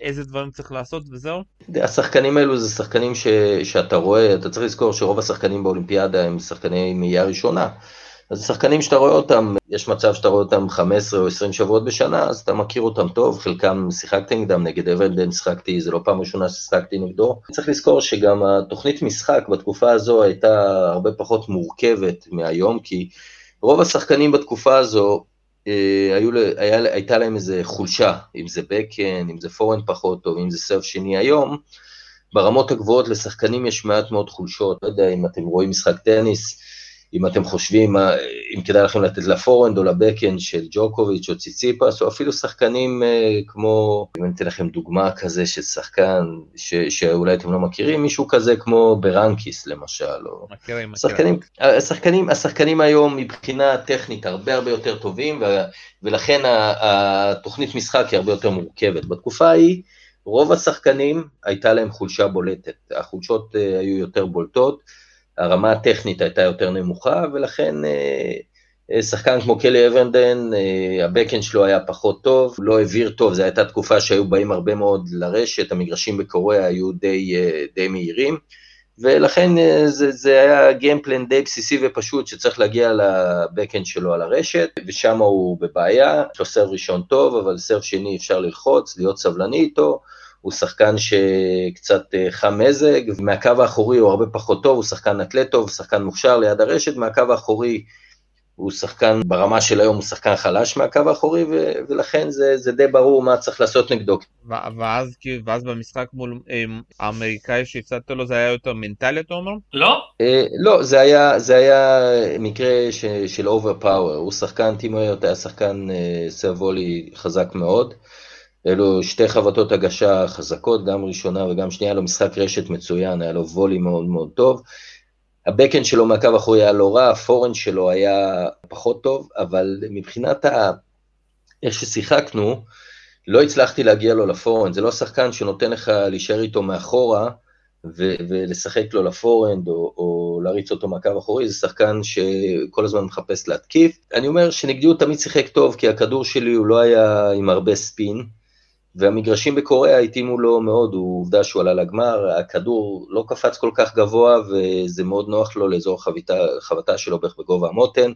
איזה דברים צריך לעשות וזהו? השחקנים האלו זה שחקנים ש, שאתה רואה, אתה צריך לזכור שרוב השחקנים באולימפיאדה הם שחקני מאייה ראשונה. אז שחקנים שאתה רואה אותם, יש מצב שאתה רואה אותם 15 או 20 שבועות בשנה, אז אתה מכיר אותם טוב, חלקם שיחקתי נגדם, נגד אבנדן שיחקתי, זה לא פעם ראשונה ששיחקתי נגדו. צריך לזכור שגם התוכנית משחק בתקופה הזו הייתה הרבה פחות מורכבת מהיום, כי רוב השחקנים בתקופה הזו היו, היה, הייתה להם איזה חולשה, אם זה בקן, אם זה פורן פחות טוב, אם זה סרף שני היום, ברמות הגבוהות לשחקנים יש מעט מאוד חולשות, לא יודע אם אתם רואים משחק טניס, אם אתם חושבים אם כדאי לכם לתת לפורנד או לבקאנד של ג'וקוביץ' או ציציפס, או אפילו שחקנים אה, כמו, אם אני אתן לכם דוגמה כזה של שחקן ש, שאולי אתם לא מכירים, מישהו כזה כמו ברנקיס למשל, או... מכירים, מכירים. שחקנים, השחקנים, השחקנים היום מבחינה טכנית הרבה הרבה יותר טובים, ו, ולכן התוכנית משחק היא הרבה יותר מורכבת. בתקופה ההיא, רוב השחקנים הייתה להם חולשה בולטת, החולשות אה, היו יותר בולטות. הרמה הטכנית הייתה יותר נמוכה, ולכן אה, אה, שחקן כמו קלי אברנדן, אה, הבקן שלו היה פחות טוב, לא העביר טוב, זו הייתה תקופה שהיו באים הרבה מאוד לרשת, המגרשים בקוריאה היו די, די מהירים, ולכן זה, זה היה גיימפלן די בסיסי ופשוט שצריך להגיע לבקן שלו על הרשת, ושם הוא בבעיה, יש לו סרב ראשון טוב, אבל סרב שני אפשר ללחוץ, להיות סבלני איתו, הוא שחקן שקצת אה, חם מזג, מהקו האחורי הוא הרבה פחות טוב, הוא שחקן אתלט טוב, שחקן מוכשר ליד הרשת, מהקו האחורי הוא שחקן, ברמה של היום הוא שחקן חלש מהקו האחורי, ו- ולכן זה, זה די ברור מה צריך לעשות נגדו. ואז, ואז במשחק מול האמריקאי שהפסדת לו זה היה יותר מנטלי, אתה אומר? לא. אה, לא, זה היה, זה היה מקרה ש, של over power, הוא שחקן, טימו היה שחקן אה, serve-volley חזק מאוד. אלו שתי חבטות הגשה חזקות, גם ראשונה וגם שנייה, היה לו משחק רשת מצוין, היה לו וולי מאוד מאוד טוב. ה backhand שלו מהקו האחורי היה לא רע, ה forehand שלו היה פחות טוב, אבל מבחינת ה... איך ששיחקנו, לא הצלחתי להגיע לו לפורן, זה לא שחקן שנותן לך להישאר איתו מאחורה ו- ולשחק לו לפורנד או, או להריץ אותו מהקו האחורי, זה שחקן שכל הזמן מחפש להתקיף. אני אומר שנגדי הוא תמיד שיחק טוב, כי הכדור שלי הוא לא היה עם הרבה ספין, והמגרשים בקוריאה התאימו לו מאוד, הוא עובדה שהוא עלה לגמר, הכדור לא קפץ כל כך גבוה וזה מאוד נוח לו לאזור החביתה, החבטה שלו בערך בגובה המותן,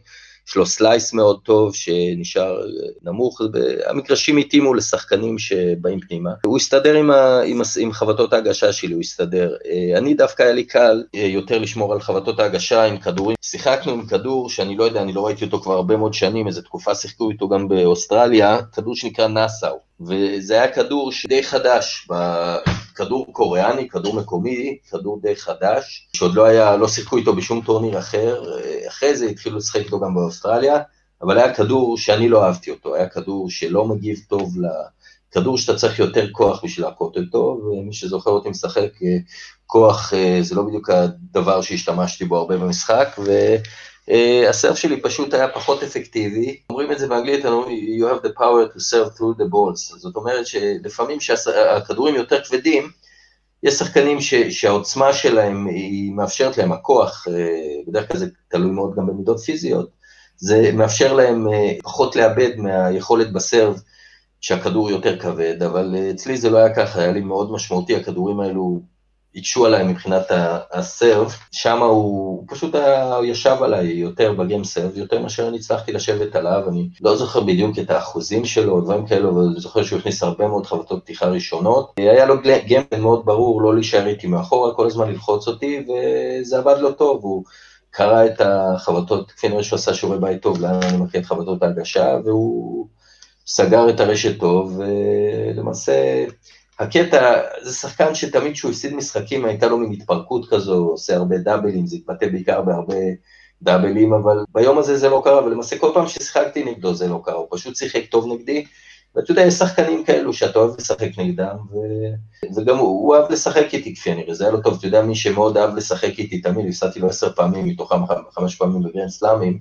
יש לו slice מאוד טוב שנשאר נמוך, המגרשים התאימו לשחקנים שבאים פנימה. הוא הסתדר עם, ה, עם, עם חבטות ההגשה שלי, הוא הסתדר. אה, אני דווקא היה לי קל אה, יותר לשמור על חבטות ההגשה עם כדורים. שיחקנו עם כדור שאני לא יודע, אני לא ראיתי אותו כבר הרבה מאוד שנים, איזה תקופה שיחקו איתו גם באוסטרליה, כדור שנקרא נאסאו. וזה היה כדור די חדש, כדור קוריאני, כדור מקומי, כדור די חדש, שעוד לא היה, לא שיחקו איתו בשום טורניר אחר, אחרי זה התחילו לשחק איתו גם באוסטרליה, אבל היה כדור שאני לא אהבתי אותו, היה כדור שלא מגיב טוב לכדור שאתה צריך יותר כוח בשביל להכות אותו, ומי שזוכר אותי משחק, כוח זה לא בדיוק הדבר שהשתמשתי בו הרבה במשחק, ו... הסרף שלי פשוט היה פחות אפקטיבי, אומרים את זה באנגלית, you have the power to serve through the balls, זאת אומרת שלפעמים כשהכדורים יותר כבדים, יש שחקנים ש, שהעוצמה שלהם היא מאפשרת להם, הכוח, uh, בדרך כלל זה תלוי מאוד גם במידות פיזיות, זה מאפשר להם uh, פחות לאבד מהיכולת בסרב שהכדור יותר כבד, אבל אצלי זה לא היה ככה, היה לי מאוד משמעותי, הכדורים האלו הקשו עליי מבחינת הסרב, שם הוא פשוט ישב עליי יותר בגיים סרב, יותר מאשר אני הצלחתי לשבת עליו, אני לא זוכר בדיוק את האחוזים שלו, או דברים כאלו, אבל אני זוכר שהוא הכניס הרבה מאוד חבטות פתיחה ראשונות. היה לו גיימפן מאוד ברור, לא להישאר איתי מאחורה, כל הזמן ללחוץ אותי, וזה עבד לו טוב, הוא קרא את החבטות, כפי נראה שהוא עשה שיעורי בית טוב, לאן אני מכיר את חבטות ההגשה, והוא סגר את הרשת טוב, ולמעשה... הקטע, זה שחקן שתמיד כשהוא הפסיד משחקים הייתה לו מין התפרקות כזו, עושה הרבה דאבלים, זה התבטא בעיקר בהרבה דאבלים, אבל ביום הזה זה לא קרה, ולמעשה כל פעם ששיחקתי נגדו זה לא קרה, הוא פשוט שיחק טוב נגדי, ואתה יודע, יש שחקנים כאלו שאתה אוהב לשחק נגדם, ו... וגם הוא, הוא אהב לשחק איתי כפי הנראה, זה היה לא טוב, אתה יודע, מי שמאוד אהב לשחק איתי תמיד, הפסדתי לו עשר פעמים, מתוכם חמש פעמים בגרנד סלאמים,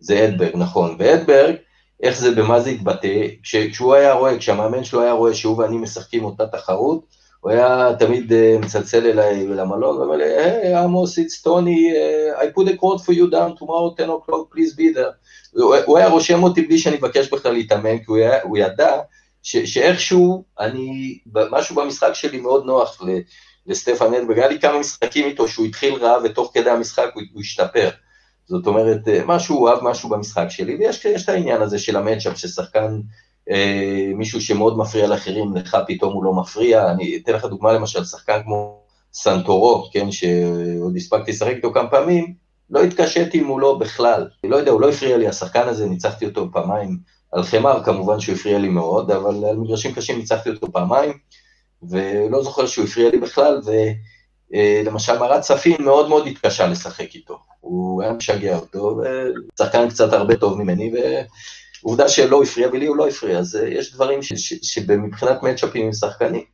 זה אדברג, נכון, ואדברג, איך זה, במה זה התבטא, כשהוא היה רואה, כשהמאמן שלו היה רואה שהוא ואני משחקים אותה תחרות, הוא היה תמיד uh, מצלצל אליי למלון, ואומר לי, היי, עמוס, it's טוני, uh, I put a quote for you down tomorrow, 10 o'clock, please be there. הוא היה רושם אותי בלי שאני מבקש בכלל להתאמן, כי הוא, היה, הוא ידע ש, שאיכשהו אני, משהו במשחק שלי מאוד נוח לסטפן אדברג, היה לי כמה משחקים איתו שהוא התחיל רע ותוך כדי המשחק הוא, הוא השתפר. זאת אומרת, אה, משהו, הוא אהב משהו במשחק שלי, ויש את העניין הזה של המצ'אפ, ששחקן, אה, מישהו שמאוד מפריע לאחרים, לך פתאום הוא לא מפריע, אני אתן לך דוגמה למשל, שחקן כמו סנטורו, כן, שעוד הספקתי לשחק איתו כמה פעמים, לא התקשיתי מולו בכלל. אני לא יודע, הוא לא הפריע לי, השחקן הזה, ניצחתי אותו פעמיים. על חמר כמובן שהוא הפריע לי מאוד, אבל על מגרשים קשים ניצחתי אותו פעמיים, ולא זוכר שהוא הפריע לי בכלל, ולמשל מרת צפין מאוד מאוד התקשה לשחק איתו. הוא היה משגע אותו, ושחקן קצת הרבה טוב ממני, ועובדה שלא הפריע, ולי הוא לא הפריע, אז יש דברים שמבחינת מצ'אפים עם שחקנים,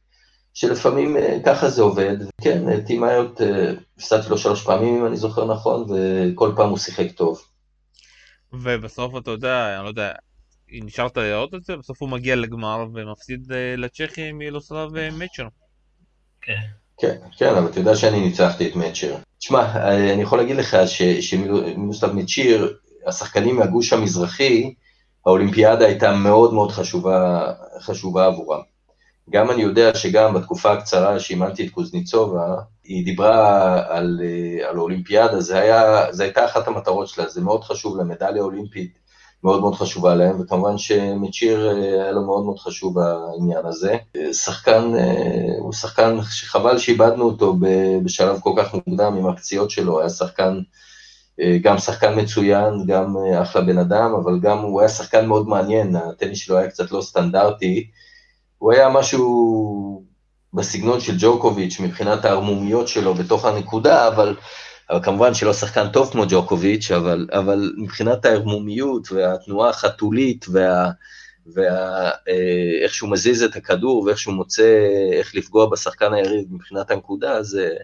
שלפעמים אה, ככה זה עובד, כן, טימאיות, אה, הפסדתי לו שלוש פעמים אם אני זוכר נכון, וכל פעם הוא שיחק טוב. ובסוף אתה יודע, אני לא יודע, נשארת לראות את זה, בסוף הוא מגיע לגמר ומפסיד אה, לצ'כי מילוסלב מצ'ר. כן. כן, כן, אבל אתה יודע שאני ניצחתי את מצ'ר. תשמע, אני יכול להגיד לך שמילוסלב מצ'יר, השחקנים מהגוש המזרחי, האולימפיאדה הייתה מאוד מאוד חשובה, חשובה עבורם. גם אני יודע שגם בתקופה הקצרה שאימנתי את קוזניצובה, היא דיברה על, אה, על אולימפיאדה, זה הייתה אחת המטרות שלה, זה מאוד חשוב למדליה אולימפית, מאוד מאוד חשובה להם, וכמובן שמצ'יר אה, היה לו מאוד מאוד חשוב בעניין הזה. שחקן, אה, הוא שחקן שחבל שאיבדנו אותו בשלב כל כך מוקדם עם הפציעות שלו, היה שחקן, גם שחקן מצוין, גם אחלה בן אדם, אבל גם הוא היה שחקן מאוד מעניין, הטניס שלו היה קצת לא סטנדרטי, הוא היה משהו בסגנון של ג'וקוביץ' מבחינת הערמומיות שלו בתוך הנקודה, אבל, אבל כמובן שלא שחקן טוב כמו ג'וקוביץ', אבל, אבל מבחינת הערמומיות והתנועה החתולית וה... ואיך אה, שהוא מזיז את הכדור ואיך שהוא מוצא איך לפגוע בשחקן היריב מבחינת הנקודה, אז אה,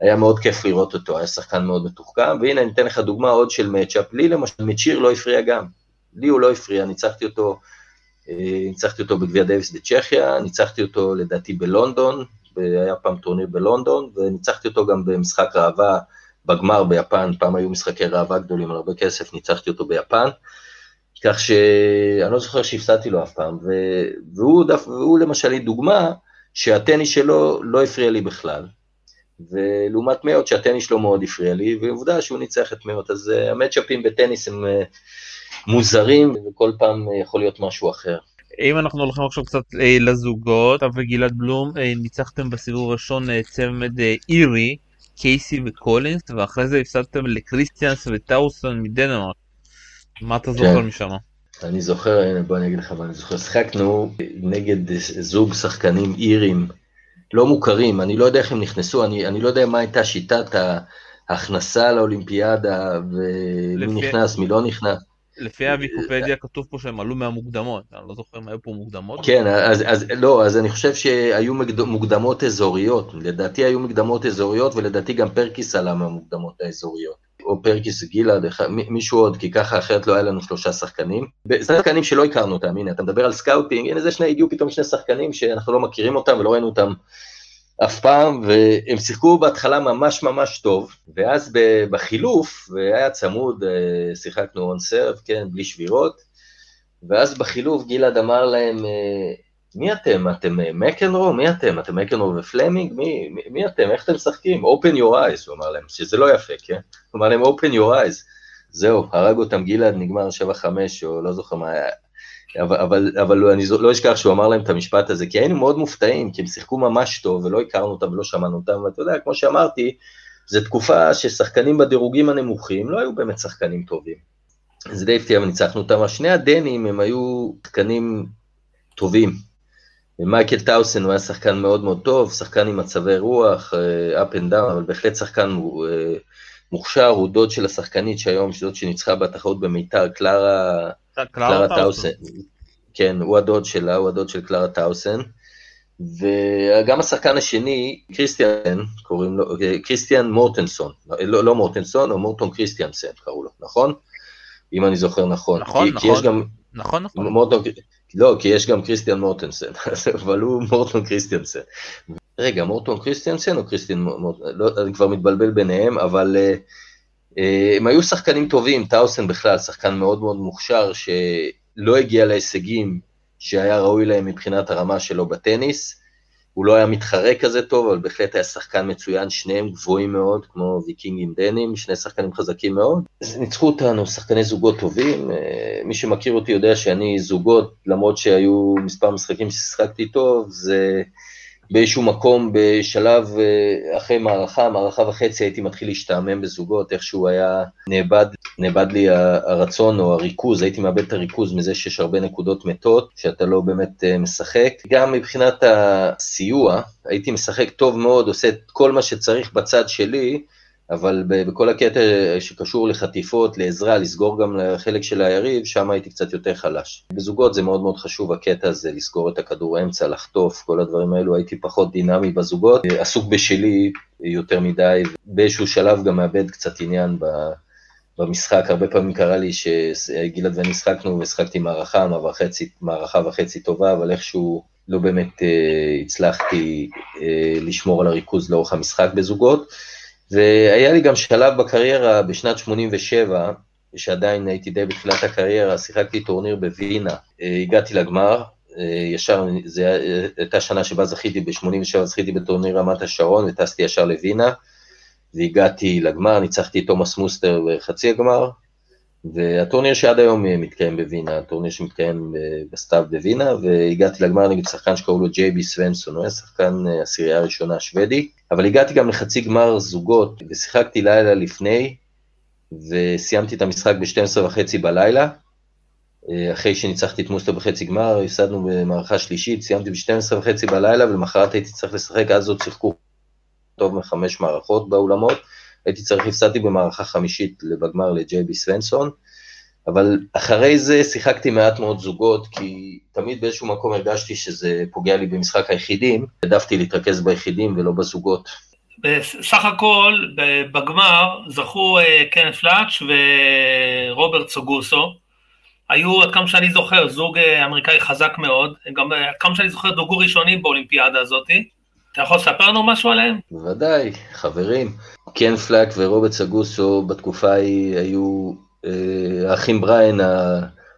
היה מאוד כיף לראות אותו, היה שחקן מאוד מתוחכם, והנה אני אתן לך דוגמה עוד של מצ'אפ, לי למשל מצ'יר לא הפריע גם, לי הוא לא הפריע, ניצחתי אותו אה, ניצחתי אותו בגביע דייוויס בצ'כיה, ניצחתי אותו לדעתי בלונדון, היה פעם טורניר בלונדון, וניצחתי אותו גם במשחק ראווה בגמר ביפן, פעם היו משחקי ראווה גדולים על הרבה כסף, ניצחתי אותו ביפן, כך שאני לא זוכר שהפסדתי לו אף פעם, והוא, דף, והוא למשל דוגמה שהטניס שלו לא הפריע לי בכלל, ולעומת מאות שהטניס שלו מאוד הפריע לי, ועובדה שהוא ניצח את מאות, אז המצ'אפים בטניס הם uh, מוזרים, וכל פעם יכול להיות משהו אחר. אם אנחנו הולכים עכשיו קצת אה, לזוגות, אתה וגלעד בלום אה, ניצחתם בסיבוב הראשון אה, צמד אה, אירי, קייסי וקולינס, ואחרי זה הפסדתם לקריסטיאנס וטאוסון מדנמרק. מה אתה זוכר כן. משם? אני זוכר, הנה בוא אני אגיד לך מה אני זוכר, שחקנו נגד זוג שחקנים אירים לא מוכרים, אני לא יודע איך הם נכנסו, אני, אני לא יודע מה הייתה שיטת ההכנסה לאולימפיאדה, ומי לפי... נכנס, מי לא נכנס. לפי הוויקיפדיה כתוב פה שהם עלו מהמוקדמות, אני לא זוכר אם היו פה מוקדמות. כן, אז, אז לא, אז אני חושב שהיו מוקדמות אזוריות, לדעתי היו מוקדמות אזוריות, ולדעתי גם פרקיס עלה מהמוקדמות האזוריות. או פרקיס גילאד, מישהו עוד, כי ככה אחרת לא היה לנו שלושה שחקנים. זה שחקנים שלא הכרנו אותם, הנה, אתה מדבר על scouting, הנה זה שני, הגיעו פתאום שני שחקנים שאנחנו לא מכירים אותם ולא ראינו אותם אף פעם, והם שיחקו בהתחלה ממש ממש טוב, ואז בחילוף, והיה צמוד, אה, שיחקנו און סרב, כן, בלי שבירות, ואז בחילוף גלעד אמר להם, אה, מי אתם? אתם אה, מקנרו? מי אתם? אתם מקנרו ופלמינג? מי, מי, מי אתם? איך אתם משחקים? open your eyes, הוא אמר להם, שזה לא יפה, כן? הוא אמר להם open your eyes. זהו, הרג אותם גלעד, נגמר 7-5, או לא זוכר מה היה. אבל, אבל, אבל אני לא אשכח שהוא אמר להם את המשפט הזה, כי היינו מאוד מופתעים, כי הם שיחקו ממש טוב, ולא הכרנו אותם ולא שמענו אותם, ואתה יודע, כמו שאמרתי, זו תקופה ששחקנים בדירוגים הנמוכים לא היו באמת שחקנים טובים. זה די הפתיע וניצחנו אותם. שני הדנים הם היו שחקנים טובים. מייקל טאוסן הוא היה שחקן מאוד מאוד טוב, שחקן עם מצבי רוח, אה, up and down, אבל בהחלט שחקן אה, מוכשר, הוא דוד של השחקנית שהיום, שזאת שניצחה בתחרות במיתר, קלרה... קלרה טאוסן. כן, הוא הדוד שלה, הוא הדוד של קלרה טאוסן. וגם השחקן השני, קריסטיאן, קוראים לו, קריסטיאן מורטנסון, לא, לא מורטנסון, או מורטון קריסטיאנסן קראו לו, נכון? אם אני זוכר נכון. נכון, כי, נכון. כי יש גם, נכון, נכון. מורטון, לא, כי יש גם קריסטיאן מורטנסן, אבל הוא מורטון קריסטיאנסן. רגע, מורטון קריסטיאנסן או קריסטיאן מורטון? לא, אני כבר מתבלבל ביניהם, אבל uh, uh, הם היו שחקנים טובים, טאוסן בכלל, שחקן מאוד מאוד מוכשר, שלא הגיע להישגים שהיה ראוי להם מבחינת הרמה שלו בטניס. הוא לא היה מתחרה כזה טוב, אבל בהחלט היה שחקן מצוין, שניהם גבוהים מאוד, כמו ויקינגים דנים, שני שחקנים חזקים מאוד. ניצחו אותנו, שחקני זוגות טובים. אה, מי שמכיר אותי יודע שאני זוגות, למרות שהיו מספר משחקים ששיחקתי טוב, זה באיזשהו מקום, בשלב אה, אחרי מערכה, מערכה וחצי הייתי מתחיל להשתעמם בזוגות, איכשהו היה נאבד, נאבד לי הרצון או הריכוז, הייתי מאבד את הריכוז מזה שיש הרבה נקודות מתות, שאתה לא באמת אה, משחק. גם מבחינת הסיוע, הייתי משחק טוב מאוד, עושה את כל מה שצריך בצד שלי, אבל בכל הקטע שקשור לחטיפות, לעזרה, לסגור גם לחלק של היריב, שם הייתי קצת יותר חלש. בזוגות זה מאוד מאוד חשוב, הקטע הזה, לסגור את הכדור אמצע, לחטוף, כל הדברים האלו, הייתי פחות דינמי בזוגות, עסוק בשלי יותר מדי, באיזשהו שלב גם מאבד קצת עניין במשחק, הרבה פעמים קרה לי שגלעד ואני שחקנו ושחקתי מערכה, וחצי, מערכה וחצי טובה, אבל איכשהו לא באמת אה, הצלחתי אה, לשמור על הריכוז לאורך המשחק בזוגות. והיה לי גם שלב בקריירה בשנת 87, שעדיין הייתי די בתחילת הקריירה, שיחקתי טורניר בווינה, הגעתי לגמר, ישר, זו הייתה שנה שבה זכיתי ב-87, זכיתי בטורניר רמת השרון וטסתי ישר לווינה, והגעתי לגמר, ניצחתי את תומאס מוסטר בחצי הגמר, והטורניר שעד היום מתקיים בווינה, הטורניר שמתקיים בסתיו בווינה, והגעתי לגמר נגד שחקן שקראו לו ג'יי בי סוונסון, הוא היה שחקן עשירייה ראשונה שוודי, אבל הגעתי גם לחצי גמר זוגות, ושיחקתי לילה לפני, וסיימתי את המשחק ב-12 וחצי בלילה, אחרי שניצחתי את מוסטר בחצי גמר, הפסדנו במערכה שלישית, סיימתי ב-12 וחצי בלילה, ולמחרת הייתי צריך לשחק, אז עוד שיחקו טוב מחמש מערכות באולמות, הייתי צריך, הפסדתי במערכה חמישית בגמר לג'יי בי סוונסון, אבל אחרי זה שיחקתי מעט מאוד זוגות, כי תמיד באיזשהו מקום הרגשתי שזה פוגע לי במשחק היחידים, העדפתי להתרכז ביחידים ולא בזוגות. בסך הכל, בגמר זכו קן פלאץ' ורוברט סוגוסו, היו, עד כמה שאני זוכר, זוג אמריקאי חזק מאוד, גם עד כמה שאני זוכר דוגו ראשונים באולימפיאדה הזאתי. אתה יכול לספר לנו משהו עליהם? בוודאי, חברים. קן פלאק ורוברט סגוסו בתקופה ההיא היו אה, האחים בריין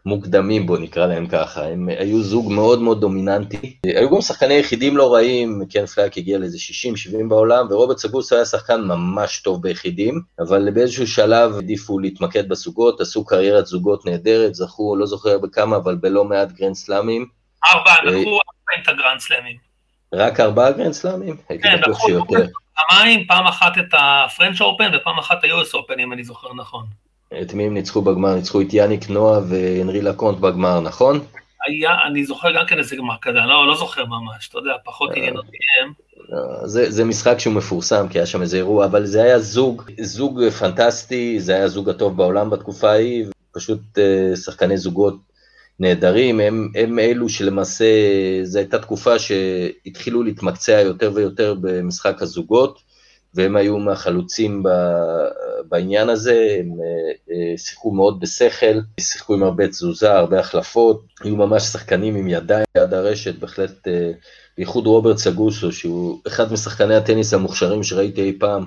המוקדמים, בוא נקרא להם ככה. הם היו זוג מאוד מאוד דומיננטי. היו גם שחקני יחידים לא רעים, קן פלאק הגיע לאיזה 60-70 בעולם, ורוברט סגוסו היה שחקן ממש טוב ביחידים, אבל באיזשהו שלב העדיפו להתמקד בזוגות, עשו קריירת זוגות נהדרת, זכו, לא זוכר בכמה, אבל בלא מעט גרנד סלאמים. ארבע, לקחו ארבע את הגרנד סלאמים. רק ארבעה גרנד סלאמים? הייתי כן, בטוח שיותר. פעמיים, פעם אחת את ה French Open ופעם אחת ה-US Open, אם אני זוכר נכון. את מי הם ניצחו בגמר? ניצחו את יאניק נועה ואנרי לקונט בגמר, נכון? היה, אני זוכר גם כן איזה גמר כזה, לא, לא זוכר ממש, אתה יודע, פחות עניין אותי הם. זה, זה משחק שהוא מפורסם, כי היה שם איזה אירוע, אבל זה היה זוג, זוג פנטסטי, זה היה הזוג הטוב בעולם בתקופה ההיא, פשוט uh, שחקני זוגות נהדרים, הם, הם אלו שלמעשה, זו הייתה תקופה שהתחילו להתמקצע יותר ויותר במשחק הזוגות, והם היו מהחלוצים ב, בעניין הזה, הם uh, שיחקו מאוד בשכל, שיחקו עם הרבה תזוזה, הרבה החלפות, היו ממש שחקנים עם ידיים יד הרשת, בהחלט, uh, בייחוד רוברט סגוסו, שהוא אחד משחקני הטניס המוכשרים שראיתי אי פעם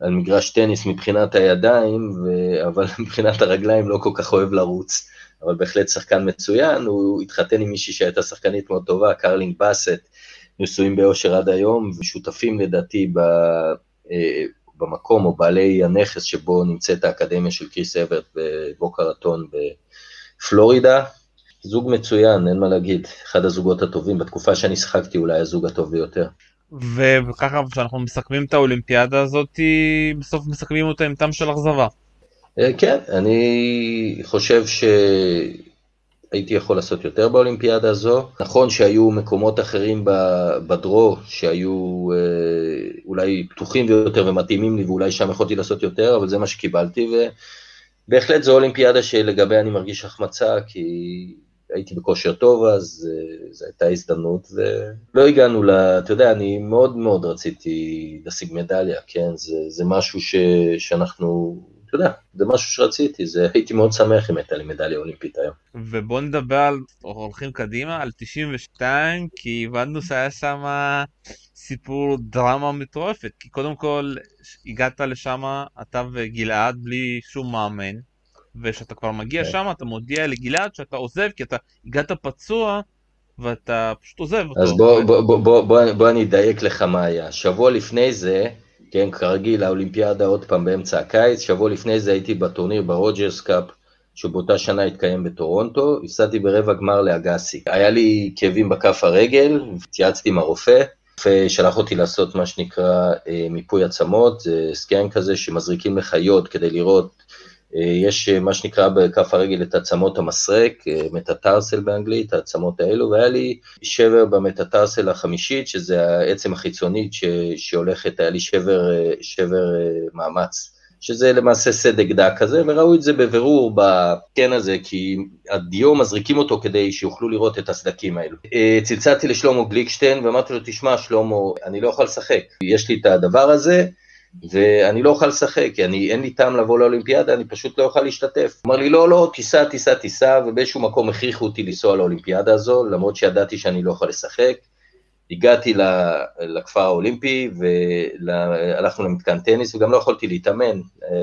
על מגרש טניס מבחינת הידיים, ו... אבל מבחינת הרגליים לא כל כך אוהב לרוץ. אבל בהחלט שחקן מצוין, הוא התחתן עם מישהי שהייתה שחקנית מאוד טובה, קרלינג בסט, נשואים באושר עד היום, ושותפים לדעתי ב, אה, במקום, או בעלי הנכס שבו נמצאת האקדמיה של קריס אברט בבוקה רטון בפלורידה. זוג מצוין, אין מה להגיד, אחד הזוגות הטובים, בתקופה שאני שיחקתי אולי הזוג הטוב ביותר. וככה כשאנחנו מסכמים את האולימפיאדה הזאת, בסוף מסכמים אותה עם טעם של אכזבה. כן, אני חושב שהייתי יכול לעשות יותר באולימפיאדה הזו. נכון שהיו מקומות אחרים בדרו שהיו אולי פתוחים יותר ומתאימים לי ואולי שם יכולתי לעשות יותר, אבל זה מה שקיבלתי, ובהחלט זו אולימפיאדה שלגביה אני מרגיש החמצה, כי הייתי בכושר טוב אז, אה, זו הייתה הזדמנות, ולא הגענו ל... אתה יודע, אני מאוד מאוד רציתי להשיג מדליה, כן? זה, זה משהו ש, שאנחנו, אתה יודע, זה משהו שרציתי, זה, הייתי מאוד שמח אם הייתה לי מדליה אולימפית היום. ובוא נדבר על, הולכים קדימה, על 92, כי הבנו שהיה שם סיפור דרמה מטורפת, כי קודם כל הגעת לשם, אתה וגלעד, בלי שום מאמן. וכשאתה כבר מגיע כן. שם אתה מודיע לגלעד שאתה עוזב כי אתה הגעת פצוע ואתה פשוט עוזב אותו. אז בוא, בוא, בוא, בוא, בוא, בוא אני אדייק לך מה היה. שבוע לפני זה, כן, כרגיל האולימפיאדה עוד פעם באמצע הקיץ, שבוע לפני זה הייתי בטורניר ברוג'רס קאפ, שבאותה שנה התקיים בטורונטו, הפסדתי ברבע גמר לאגסי. היה לי כאבים בכף הרגל, התייעצתי עם הרופא, הרופא שלח אותי לעשות מה שנקרא אה, מיפוי עצמות, זה סקן כזה שמזריקים לך כדי לראות יש אה, מה שנקרא בכף הרגל את עצמות המסרק, אה, מטאטרסל באנגלית, העצמות האלו, והיה לי שבר במטאטרסל החמישית, שזה העצם החיצונית ש, שהולכת, היה לי שבר, שבר מאמץ, שזה למעשה סדק דק כזה, וראו את זה בבירור בקן הזה, כי הדיו מזריקים אותו כדי שיוכלו לראות את הסדקים האלו. צלצלתי לשלמה גליקשטיין ואמרתי לו, תשמע שלמה, אני לא יכול לשחק, יש לי את הדבר הזה, ואני לא אוכל לשחק, כי אני, אין לי טעם לבוא לאולימפיאדה, אני פשוט לא אוכל להשתתף. אמר לי, לא, לא, תיסע, תיסע, תיסע, ובאיזשהו מקום הכריחו אותי לנסוע לאולימפיאדה הזו, למרות שידעתי שאני לא יכול לשחק. הגעתי לכפר האולימפי והלכנו למתקן טניס וגם לא יכולתי להתאמן,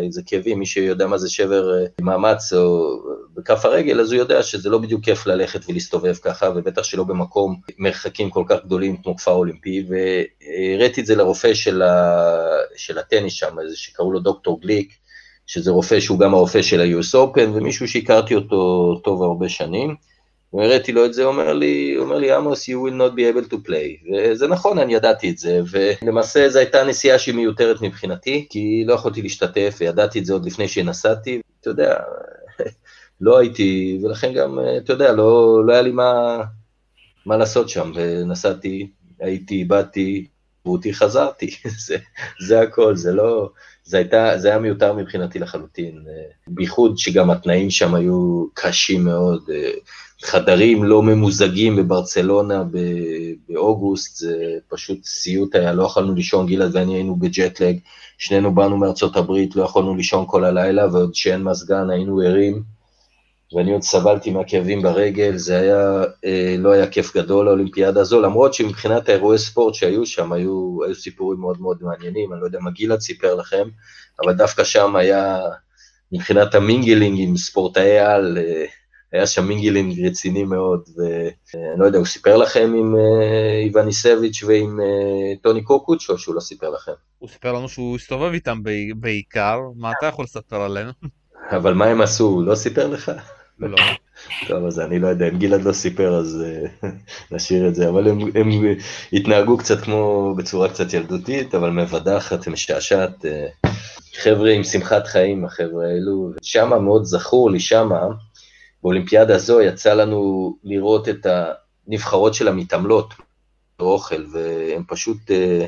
זה כאבים, מי שיודע מה זה שבר אה, מאמץ או בכף הרגל, אז הוא יודע שזה לא בדיוק כיף ללכת ולהסתובב ככה, ובטח שלא במקום מרחקים כל כך גדולים כמו כפר אולימפי, והראיתי את זה לרופא של, ה... של הטניס שם, שקראו לו דוקטור גליק, שזה רופא שהוא גם הרופא של ה-US Open, ומישהו שהכרתי אותו טוב הרבה שנים. והראיתי לו את זה, אומר לי, אומר לי, עמוס, you will not be able to play. וזה נכון, אני ידעתי את זה, ולמעשה זו הייתה נסיעה שהיא מיותרת מבחינתי, כי לא יכולתי להשתתף, וידעתי את זה עוד לפני שנסעתי, אתה יודע, לא הייתי, ולכן גם, אתה יודע, לא, לא היה לי מה, מה לעשות שם, ונסעתי, הייתי, באתי, ואותי חזרתי, זה, זה הכל, זה לא, זה, הייתה, זה היה מיותר מבחינתי לחלוטין, בייחוד שגם התנאים שם היו קשים מאוד, חדרים לא ממוזגים בברצלונה באוגוסט, זה פשוט סיוט היה, לא יכולנו לישון, גלעד ואני היינו בג'טלג, שנינו באנו מארצות הברית, לא יכולנו לישון כל הלילה, ועוד שאין מזגן היינו ערים, ואני עוד סבלתי מהכאבים ברגל, זה היה, אה, לא היה כיף גדול לאולימפיאדה הזו, למרות שמבחינת האירועי ספורט שהיו שם, היו, היו סיפורים מאוד מאוד מעניינים, אני לא יודע מה גלעד סיפר לכם, אבל דווקא שם היה, מבחינת ה mingling עם ספורטאי על, אה, היה שם mingling רציני מאוד, ואני לא יודע, הוא סיפר לכם עם אה, איווניסביץ' ועם אה, טוני קוקוץ', או שהוא לא סיפר לכם? הוא סיפר לנו שהוא הסתובב איתם בעיקר, מה אתה יכול לספר עלינו? אבל מה הם עשו, הוא לא סיפר לך? לא. טוב, אז אני לא יודע, אם גלעד לא סיפר אז אה, נשאיר את זה, אבל הם, הם התנהגו קצת כמו, בצורה קצת ילדותית, אבל מבדחת, משעשעת. חבר'ה עם שמחת חיים, החבר'ה האלו, שמה מאוד זכור לי שמה, באולימפיאדה הזו יצא לנו לראות את הנבחרות של המתעמלות באוכל, והם פשוט uh,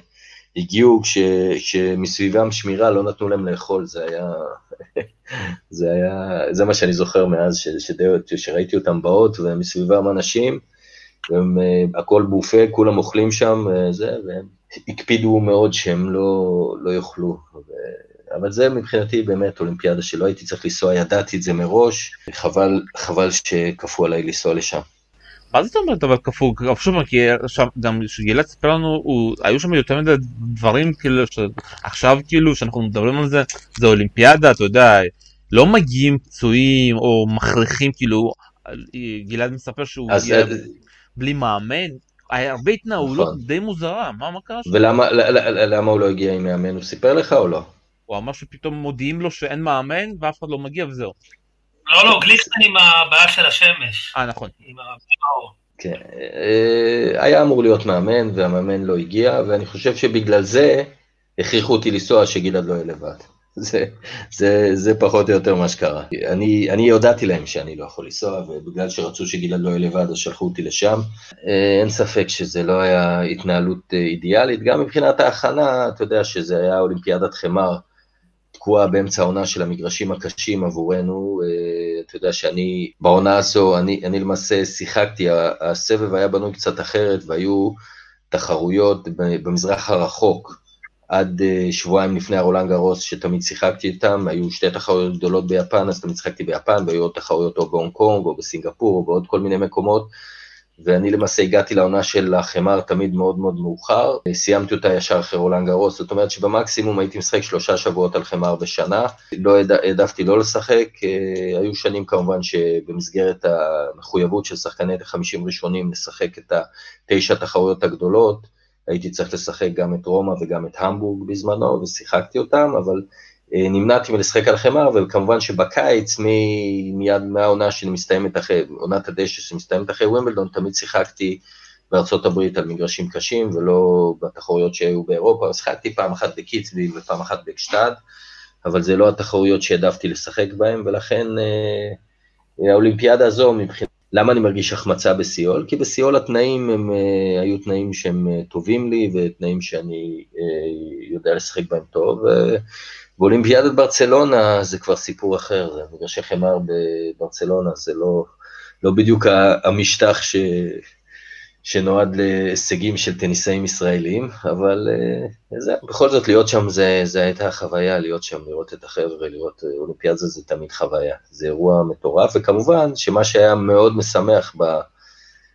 הגיעו כש, כשמסביבם שמירה לא נתנו להם לאכול, זה היה, זה היה, זה מה שאני זוכר מאז ש, שדי, שראיתי אותם באות, ומסביבם אנשים, והם, uh, הכל בופה, כולם אוכלים שם, uh, זה, והם הקפידו מאוד שהם לא, לא יאכלו. אבל זה מבחינתי באמת אולימפיאדה שלא הייתי צריך לנסוע, ידעתי את זה מראש, חבל, חבל שכפו עליי לנסוע לשם. מה זאת אומרת אבל כפו? פשוט כי עכשיו גם שגילת סיפר לנו, הוא, היו שם יותר מדי דברים כאילו, עכשיו כאילו שאנחנו מדברים על זה, זה אולימפיאדה, אתה יודע, לא מגיעים פצועים או מכריחים כאילו, גלעד מספר שהוא הגיע אז... בלי מאמן, הרבה התנהלות נכון. די מוזרה, מה, מה קרה שם? ולמה הוא לא הגיע עם מאמן, הוא סיפר לך או לא? הוא אמר שפתאום מודיעים לו שאין מאמן ואף אחד לא מגיע וזהו. לא, לא, גליקסון עם הבעיה של השמש. אה, נכון. עם האור. כן, אה, היה אמור להיות מאמן והמאמן לא הגיע, ואני חושב שבגלל זה הכריחו אותי לנסוע שגלעד לא יהיה לבד. זה, זה, זה פחות או יותר מה שקרה. אני, אני הודעתי להם שאני לא יכול לנסוע, ובגלל שרצו שגלעד לא יהיה לבד, אז שלחו אותי לשם. אה, אין ספק שזה לא היה התנהלות אה, אידיאלית, גם מבחינת ההכנה, אתה יודע שזה היה אולימפיאדת חמר. תקועה באמצע העונה של המגרשים הקשים עבורנו, אה, אתה יודע שאני, בעונה הזו, אני, אני למעשה שיחקתי, הסבב היה בנוי קצת אחרת, והיו תחרויות במזרח הרחוק, עד אה, שבועיים לפני הרולנד גרוס, שתמיד שיחקתי איתם, היו שתי תחרויות גדולות ביפן, אז תמיד שיחקתי ביפן, והיו עוד תחרויות או בהונג קונג, או בסינגפור, או בעוד כל מיני מקומות, ואני למעשה הגעתי לעונה של החמר תמיד מאוד מאוד מאוחר, סיימתי אותה ישר אחרי רולנד גרוס, זאת אומרת שבמקסימום הייתי משחק שלושה שבועות על חמר בשנה, לא העדפתי לא לשחק, אה, היו שנים כמובן שבמסגרת המחויבות של שחקני החמישים ראשונים לשחק את התשע תחרויות הגדולות, הייתי צריך לשחק גם את רומא וגם את המבורג בזמנו, ושיחקתי אותם, אבל נמנעתי מלשחק על חמר, וכמובן שבקיץ, מיד מהעונה שמסתיימת אחרי, עונת הדשא שמסתיימת אחרי ווימבלדון, תמיד שיחקתי בארצות הברית על מגרשים קשים, ולא בתחרויות שהיו באירופה, שיחקתי פעם אחת בקיצבי ופעם אחת באקשטד, אבל זה לא התחרויות שהעדפתי לשחק בהן, ולכן אה, האולימפיאדה הזו מבחינת... למה אני מרגיש החמצה בסיול? כי בסיול התנאים הם uh, היו תנאים שהם טובים לי, ותנאים שאני יודע לשחק בהם טוב. באולימפיאדת ברצלונה זה כבר סיפור אחר, זה מגרשי חמר בברצלונה, זה לא, לא בדיוק המשטח ש, שנועד להישגים של טניסאים ישראלים, אבל uh, זה, בכל זאת להיות שם זה, זה הייתה חוויה, להיות שם, לראות את החבר'ה, לראות uh, אולימפיאדה זה תמיד חוויה, זה אירוע מטורף, וכמובן שמה שהיה מאוד משמח ב,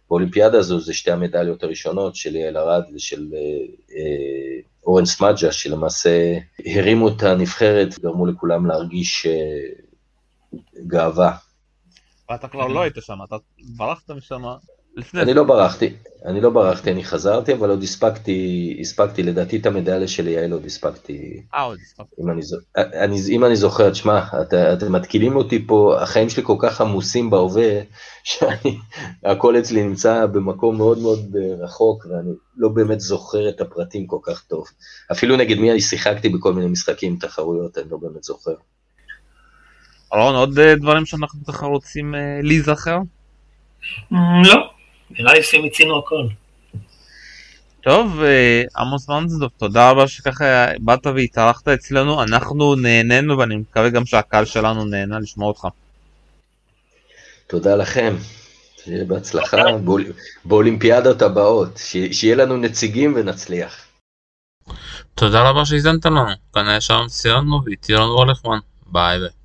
באולימפיאדה הזו זה שתי המדליות הראשונות של יעל ארד ושל uh, אורן סמדג'ה, שלמעשה הרימו את הנבחרת וגרמו לכולם להרגיש uh, גאווה. ואתה כבר לא היית שם, אתה ברחת משם לפני אני לא ברחתי, אני לא ברחתי, אני חזרתי, אבל עוד הספקתי, הספקתי, לדעתי את המדליה של יעל עוד הספקתי. אה, עוד הספקתי. אם אני, אני, אם אני זוכר, תשמע, את, אתם מתקילים אותי פה, החיים שלי כל כך עמוסים בהווה, שהכל אצלי נמצא במקום מאוד מאוד אה, רחוק, ואני לא באמת זוכר את הפרטים כל כך טוב. אפילו נגד מי אני שיחקתי בכל מיני משחקים, תחרויות, אני לא באמת זוכר. אלון, עוד אה, דברים שאנחנו ככה רוצים להיזכר? לא. נראה לי שהם הצינו הכל. טוב, אה, עמוס מנזדוב, תודה רבה שככה באת והתארחת אצלנו, אנחנו נהנינו ואני מקווה גם שהקהל שלנו נהנה לשמוע אותך. תודה לכם, שיהיה בהצלחה באולימפיאדות הבאות, שיהיה לנו נציגים ונצליח. תודה רבה שהזנת לנו, כאן היה שם סיימנו ואיתי רון וולכמן, ביי ביי.